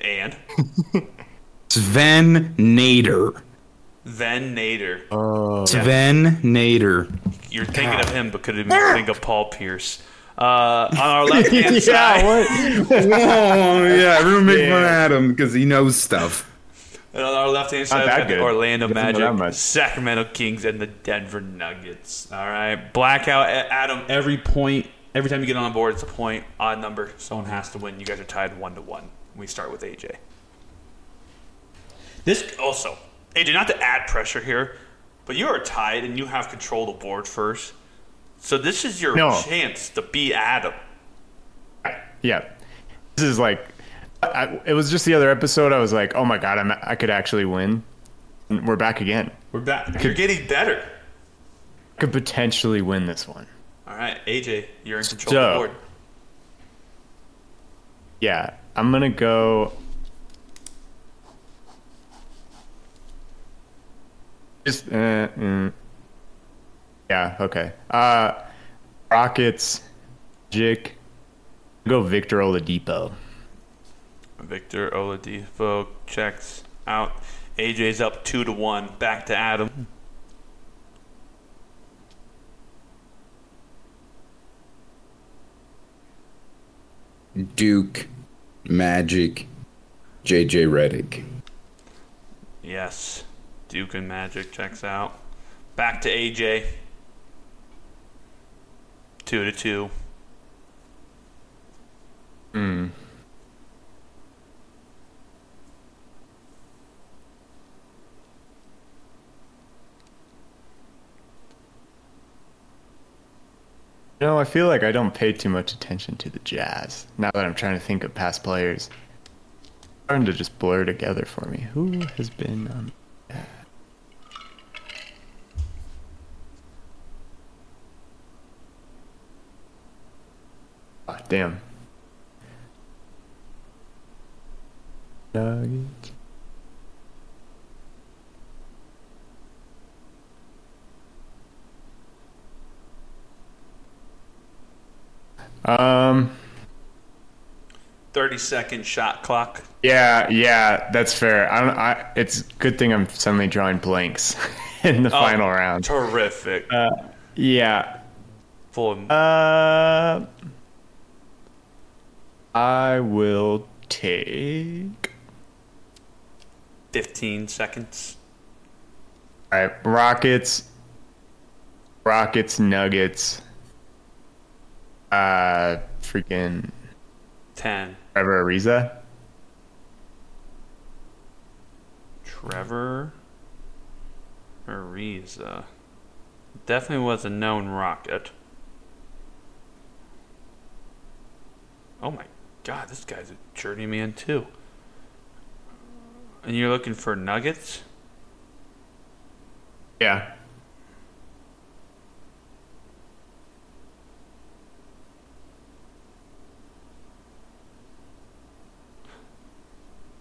[SPEAKER 1] And
[SPEAKER 2] Swen Nater.
[SPEAKER 1] Swen Nater.
[SPEAKER 3] Oh,
[SPEAKER 2] Swen Nater.
[SPEAKER 1] You're thinking of him, but could have been thinking of Paul Pierce. Uh, on our left hand side,
[SPEAKER 2] oh, yeah. Everyone make fun of Adam because he knows stuff.
[SPEAKER 1] And on our left hand side, the. Orlando
[SPEAKER 3] Doesn't know that
[SPEAKER 1] Magic. Sacramento Kings, and the Denver Nuggets. All right, blackout. Adam, every point, every time you get on board, it's a point. Odd number, someone has to win. You guys are tied one to one. We start with AJ. This also, AJ, not to add pressure here, but you are tied and you have control of the board first. So this is your
[SPEAKER 3] No.
[SPEAKER 1] chance to be Adam.
[SPEAKER 3] yeah. This is like, I, it was just the other episode. I was like, oh my god, I'm, I could actually win. And we're back again.
[SPEAKER 1] We're back. You're getting better.
[SPEAKER 3] Could potentially win this one.
[SPEAKER 1] All right, AJ, you're in control
[SPEAKER 3] So-
[SPEAKER 1] of the board.
[SPEAKER 3] Yeah, I'm gonna go. Just uh, mm. yeah, okay. Uh, Rockets, Jick, go Victor Oladipo.
[SPEAKER 1] Victor Oladipo checks out. AJ's up two to one. Back to Adam.
[SPEAKER 2] Duke, Magic, JJ Redick.
[SPEAKER 1] Yes. Duke and Magic checks out. Back to AJ. Two to two.
[SPEAKER 3] Hmm. You know, I feel like I don't pay too much attention to the Jazz. Now that I'm trying to think of past players, It's starting to just blur together for me. Who has been on? Ah, damn. Nuggets. Um.
[SPEAKER 1] 30 second shot clock.
[SPEAKER 3] Yeah, yeah, that's fair. I don't. I. It's good thing I'm suddenly drawing blanks in the
[SPEAKER 1] Oh,
[SPEAKER 3] final round.
[SPEAKER 1] Terrific.
[SPEAKER 3] Yeah.
[SPEAKER 1] Full of
[SPEAKER 3] Uh. I will take.
[SPEAKER 1] 15 seconds.
[SPEAKER 3] All right, Rockets. Rockets, Nuggets. Uh, freaking
[SPEAKER 1] 10.
[SPEAKER 3] Trevor Ariza.
[SPEAKER 1] Trevor Ariza. Definitely was a known rocket. Oh my god, this guy's a journeyman too. And you're looking for nuggets?
[SPEAKER 3] Yeah.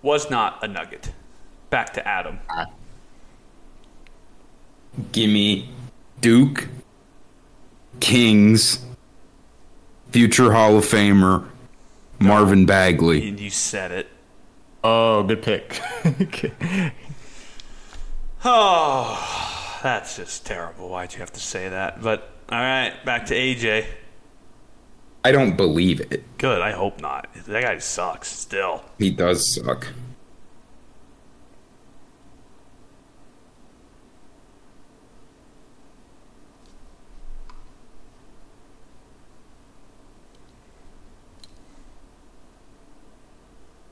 [SPEAKER 1] Was not a nugget. Back to Adam.
[SPEAKER 2] Gimme Duke, Kings, future Hall of Famer, Marvin Bagley.
[SPEAKER 1] And you said it.
[SPEAKER 3] Oh, good pick.
[SPEAKER 1] Oh, that's just terrible. Why'd you have to say that? But all right, back to AJ.
[SPEAKER 2] I don't believe it.
[SPEAKER 1] Good. I hope not. That guy sucks. Still.
[SPEAKER 2] He does suck.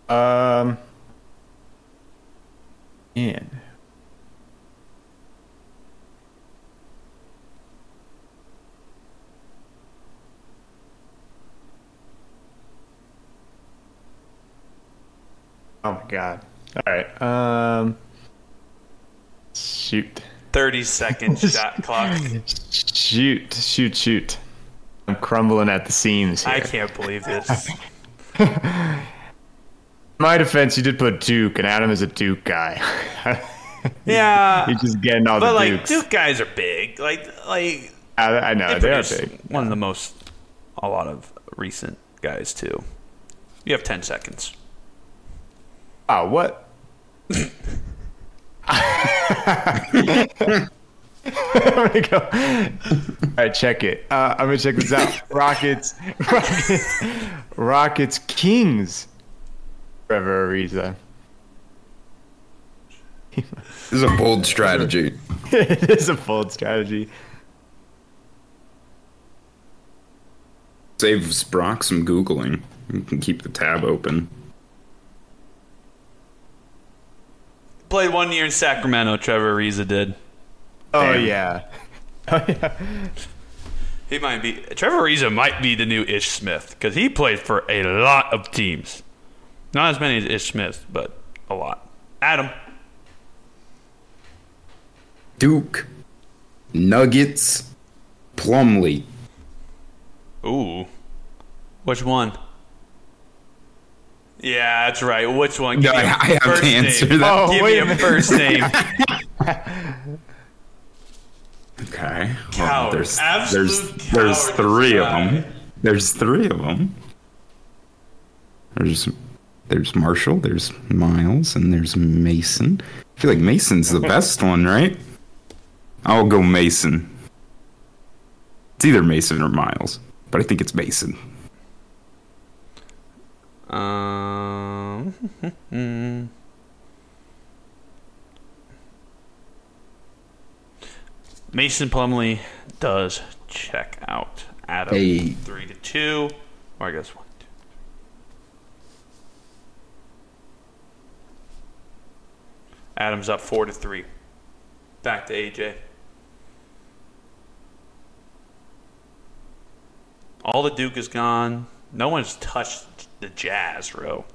[SPEAKER 3] um. Man. Oh my god. All right. Um. Shoot.
[SPEAKER 1] Thirty second shot clock.
[SPEAKER 3] Shoot. Shoot. Shoot. I'm crumbling at the seams here.
[SPEAKER 1] I can't believe this.
[SPEAKER 3] My defense, you did put Duke, and Adam is a Duke guy.
[SPEAKER 1] Yeah.
[SPEAKER 3] He's just getting all
[SPEAKER 1] But
[SPEAKER 3] the
[SPEAKER 1] like
[SPEAKER 3] Dukes.
[SPEAKER 1] Duke guys are big. Like like
[SPEAKER 3] I, I know
[SPEAKER 1] they
[SPEAKER 3] they are big.
[SPEAKER 1] one of the most a lot of recent guys too. You have ten seconds.
[SPEAKER 3] Oh, what? I'm gonna go. All right, check it. Uh, I'm gonna check this out. Rockets, Rockets, Rockets, Kings. Trevor Ariza.
[SPEAKER 2] This is a bold strategy.
[SPEAKER 3] it is a bold strategy.
[SPEAKER 2] Saves Brock some Googling. You can keep the tab open.
[SPEAKER 1] Played one year in Sacramento. Trevor Ariza did.
[SPEAKER 3] Oh
[SPEAKER 2] Damn.
[SPEAKER 3] yeah. Oh yeah.
[SPEAKER 1] He might be. Trevor Ariza might be the new Ish Smith because he played for a lot of teams. Not as many as Ish Smith, but a lot. Adam.
[SPEAKER 2] Duke, Nuggets, Plumlee.
[SPEAKER 1] Ooh. Which one? Yeah, that's right. Which one?
[SPEAKER 2] No,
[SPEAKER 1] me
[SPEAKER 2] I-
[SPEAKER 1] a
[SPEAKER 2] I have to answer
[SPEAKER 1] name.
[SPEAKER 2] that.
[SPEAKER 3] Oh,
[SPEAKER 1] Give
[SPEAKER 3] wait
[SPEAKER 1] me
[SPEAKER 3] a
[SPEAKER 1] a
[SPEAKER 3] minute.
[SPEAKER 1] first name.
[SPEAKER 2] Okay.
[SPEAKER 1] Coward.
[SPEAKER 2] there's
[SPEAKER 1] Absolute
[SPEAKER 2] there's there's three
[SPEAKER 1] this
[SPEAKER 2] of them. There's three of them. There's there's Marshall, there's Miles, and there's Mason. I feel like Mason's the best one, right? I'll go Mason. It's either Mason or Miles, but I think it's Mason.
[SPEAKER 1] Um, Mason Plumlee does check out. Adam
[SPEAKER 2] Hey.
[SPEAKER 1] three to two, or I guess one. Two. Adam's up four to three. Back to AJ. All the Duke is gone. No one's touched the Jazz, row.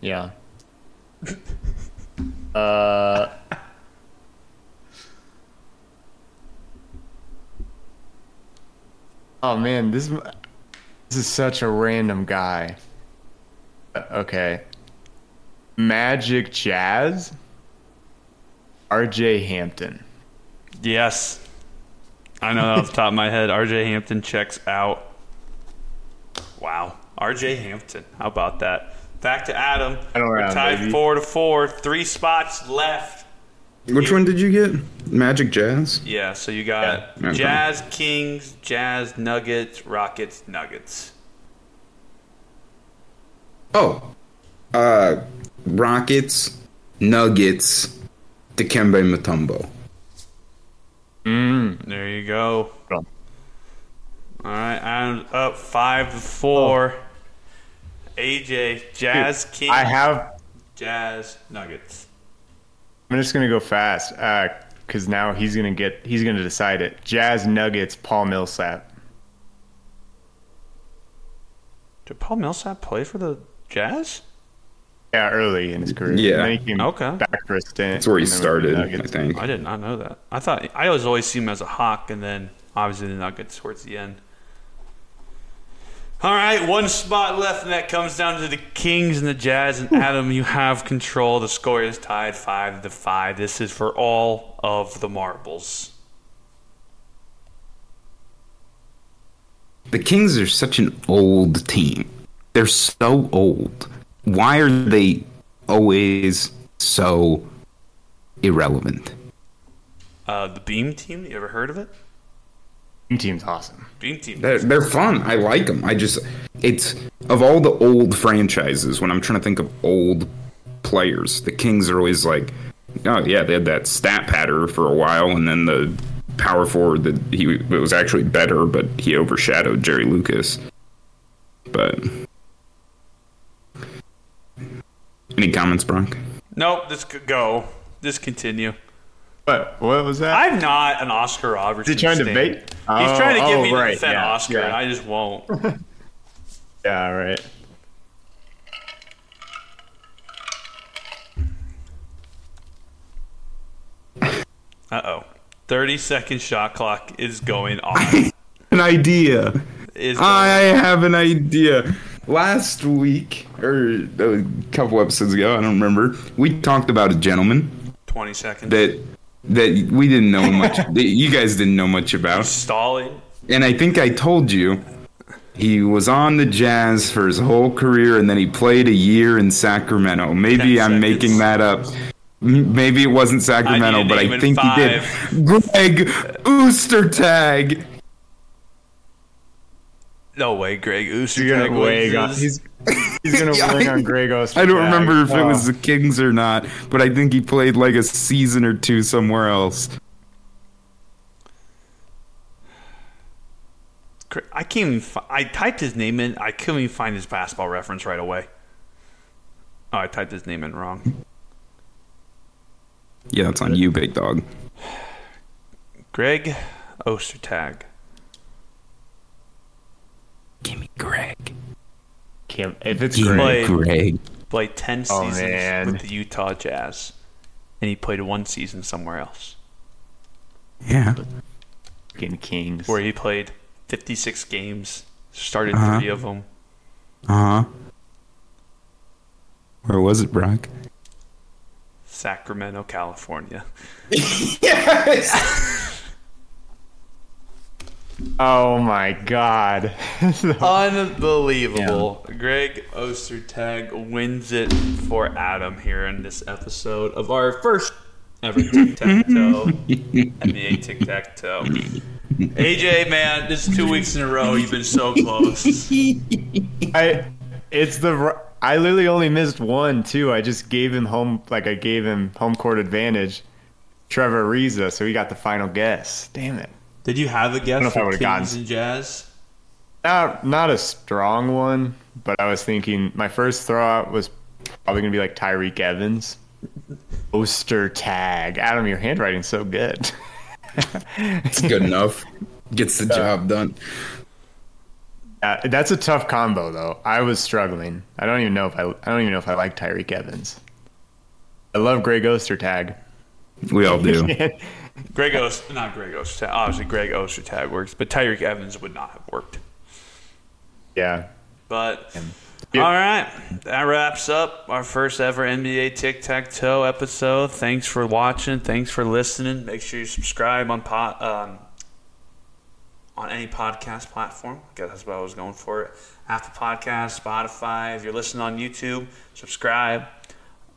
[SPEAKER 3] Yeah. uh. Oh man, this is this is such a random guy. Uh, Okay. Magic Jazz. R.J. Hampton.
[SPEAKER 1] Yes. I know that off the top of my head. RJ Hampton checks out. Wow. RJ Hampton. How about that? Back to Adam.
[SPEAKER 3] Final
[SPEAKER 1] We're
[SPEAKER 3] round,
[SPEAKER 1] tied
[SPEAKER 3] baby.
[SPEAKER 1] four to four. Three spots left.
[SPEAKER 2] Which one did you get? Magic Jazz?
[SPEAKER 1] Yeah, so you got
[SPEAKER 2] Yeah.
[SPEAKER 1] Jazz Kings, Jazz Nuggets, Rockets, Nuggets.
[SPEAKER 2] Oh. Uh Rockets, Nuggets, Dikembe Mutombo.
[SPEAKER 1] There you go. All right, Adam's up five to four. AJ, Jazz King.
[SPEAKER 3] I have.
[SPEAKER 1] Jazz Nuggets.
[SPEAKER 3] I'm just gonna go fast, uh, cause now he's gonna get. He's gonna decide it. Jazz Nuggets. Paul Millsap.
[SPEAKER 1] Did Paul Millsap play for the Jazz?
[SPEAKER 3] Yeah, early in his career.
[SPEAKER 2] Yeah.
[SPEAKER 3] And then he came
[SPEAKER 1] Okay.
[SPEAKER 3] back for a stint.
[SPEAKER 2] That's where he
[SPEAKER 3] and then went to the
[SPEAKER 2] started, I think.
[SPEAKER 1] I did not know that. I thought I always always see him as a hawk, and then obviously the Nuggets towards the end. All right, one spot left, and that comes down to the Kings and the Jazz. And Adam, you have control. The score is tied five to five. This is for all of the marbles.
[SPEAKER 2] The Kings are such an old team. They're so old. Why are they always so irrelevant?
[SPEAKER 1] Uh, the Beam Team. You ever heard of it?
[SPEAKER 3] Beam Team's awesome.
[SPEAKER 1] Beam Team.
[SPEAKER 2] They're, they're fun. I like them. I just, it's, of all the old franchises, when I'm trying to think of old players, the Kings are always like, oh, yeah, they had that stat patter for a while, and then the power forward that he it was actually better, but he overshadowed Jerry Lucas. But, any comments, Bronk?
[SPEAKER 1] Nope. This could go. This continue.
[SPEAKER 3] What? What was that?
[SPEAKER 1] I'm not an Oscar Robertson.
[SPEAKER 3] Is he trying to
[SPEAKER 1] stan.
[SPEAKER 3] bait?
[SPEAKER 1] He's
[SPEAKER 3] Oh,
[SPEAKER 1] trying to get
[SPEAKER 3] oh,
[SPEAKER 1] me to
[SPEAKER 3] right,
[SPEAKER 1] defend
[SPEAKER 3] yeah,
[SPEAKER 1] Oscar,
[SPEAKER 3] yeah.
[SPEAKER 1] and I just won't.
[SPEAKER 3] yeah, right.
[SPEAKER 1] Uh oh. 30 second shot clock is going on.
[SPEAKER 2] An idea.
[SPEAKER 1] Is
[SPEAKER 2] I have an idea. Last week, or a couple episodes ago, I don't remember. We talked about a gentleman
[SPEAKER 1] 20 seconds.
[SPEAKER 2] that that we didn't know much. that you guys didn't know much about,
[SPEAKER 1] Stalling.
[SPEAKER 2] and I think I told you he was on the Jazz for his whole career, and then he played a year in Sacramento. Maybe I'm making that up. Maybe it wasn't Sacramento,
[SPEAKER 1] I
[SPEAKER 2] but I
[SPEAKER 1] in
[SPEAKER 2] think he did. Greg Ostertag.
[SPEAKER 1] No way, Greg
[SPEAKER 3] He's
[SPEAKER 1] Ostertag
[SPEAKER 3] gonna wing on. He's he's gonna
[SPEAKER 2] Yeah,
[SPEAKER 3] wing on Greg Ostertag.
[SPEAKER 2] I don't remember if it
[SPEAKER 3] Oh.
[SPEAKER 2] was the Kings or not, but I think he played like a season or two somewhere else.
[SPEAKER 1] I can't even. Fi- I typed his name in. I couldn't even find his basketball reference right away. Oh, I typed his name in wrong.
[SPEAKER 2] Yeah, that's on you, big dog.
[SPEAKER 1] Greg Ostertag.
[SPEAKER 2] Give me Greg.
[SPEAKER 3] Can't- If it's
[SPEAKER 2] Give
[SPEAKER 3] Greg,
[SPEAKER 2] me Greg.
[SPEAKER 1] Played 10
[SPEAKER 3] Oh,
[SPEAKER 1] seasons
[SPEAKER 3] man.
[SPEAKER 1] with the Utah Jazz. And he played one season somewhere else.
[SPEAKER 2] Yeah.
[SPEAKER 3] fucking Kings.
[SPEAKER 1] Where he played 56 games. Started
[SPEAKER 2] Uh-huh.
[SPEAKER 1] three of them.
[SPEAKER 2] Uh huh. Where was it, Brock?
[SPEAKER 1] Sacramento, California.
[SPEAKER 2] Yes.
[SPEAKER 3] Oh my god.
[SPEAKER 1] Unbelievable. Greg Ostertag wins it for Adam here in this episode of our first ever tic tac toe. NBA tic tac toe. AJ, man, this is two weeks in a row. You've been so close.
[SPEAKER 3] I it's the r- I literally only missed one too. I just gave him home like I gave him home court advantage. Trevor Ariza, so he got the final guess. Damn it.
[SPEAKER 1] Did you have a
[SPEAKER 3] know
[SPEAKER 1] guess
[SPEAKER 3] if I
[SPEAKER 1] for
[SPEAKER 3] would've gotten-
[SPEAKER 1] and Jazz?
[SPEAKER 3] Not not a strong one, but I was thinking my first throw out was probably gonna be like Tyreke Evans. Ostertag. Adam, your handwriting's so good.
[SPEAKER 2] It's good enough. Gets the job done.
[SPEAKER 3] Uh, that's a tough combo though. I was struggling. I don't even know if I I don't even know if I like Tyreke Evans. I love Greg Ostertag.
[SPEAKER 2] We all do.
[SPEAKER 1] Greg Oster, not Greg Ostertag. Obviously, Greg Ostertag works, but Tyreke Evans would not have worked.
[SPEAKER 3] yeah.
[SPEAKER 1] But
[SPEAKER 3] Yep.
[SPEAKER 1] all right, that wraps up our first ever NBA Tic Tac Toe episode. Thanks for watching. Thanks for listening. Make sure you subscribe on pod, um, on any podcast platform. I guess that's what I was going for. It. Apple Podcast, Spotify. If you're listening on YouTube, subscribe.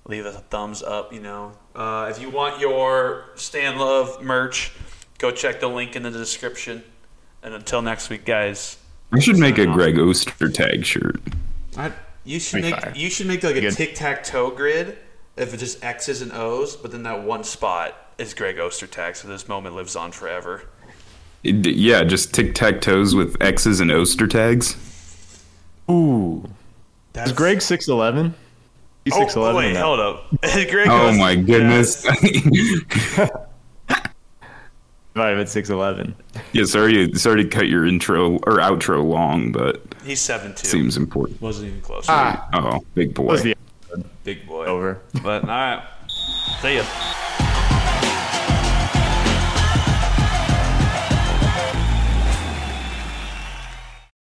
[SPEAKER 1] Leave us a thumbs up. You know, uh, if you want your Stan Love merch, go check the link in the description. And until next week, guys.
[SPEAKER 2] I should make a Greg Ostertag shirt.
[SPEAKER 1] I, you should make
[SPEAKER 3] fire.
[SPEAKER 1] you should make like a tic tac toe grid if it's just X's and O's, but then that one spot is Greg Ostertag, so this moment lives on forever.
[SPEAKER 2] It- yeah, just tic tac toes with X's and Oster tags.
[SPEAKER 3] Ooh.
[SPEAKER 1] That's
[SPEAKER 3] Is Greg six eleven? He's
[SPEAKER 1] Oh,
[SPEAKER 3] six eleven.
[SPEAKER 1] wait, hold up. Greg
[SPEAKER 2] Oh
[SPEAKER 1] Oster-
[SPEAKER 2] my goodness.
[SPEAKER 3] Might have been six eleven.
[SPEAKER 2] yeah, sorry, sorry to cut your intro or outro long, but
[SPEAKER 1] He's seven two.
[SPEAKER 2] seems important.
[SPEAKER 1] Wasn't even close.
[SPEAKER 3] Ah.
[SPEAKER 2] Oh, big boy.
[SPEAKER 3] Was the
[SPEAKER 1] Big boy.
[SPEAKER 3] over?
[SPEAKER 1] But all right. See ya.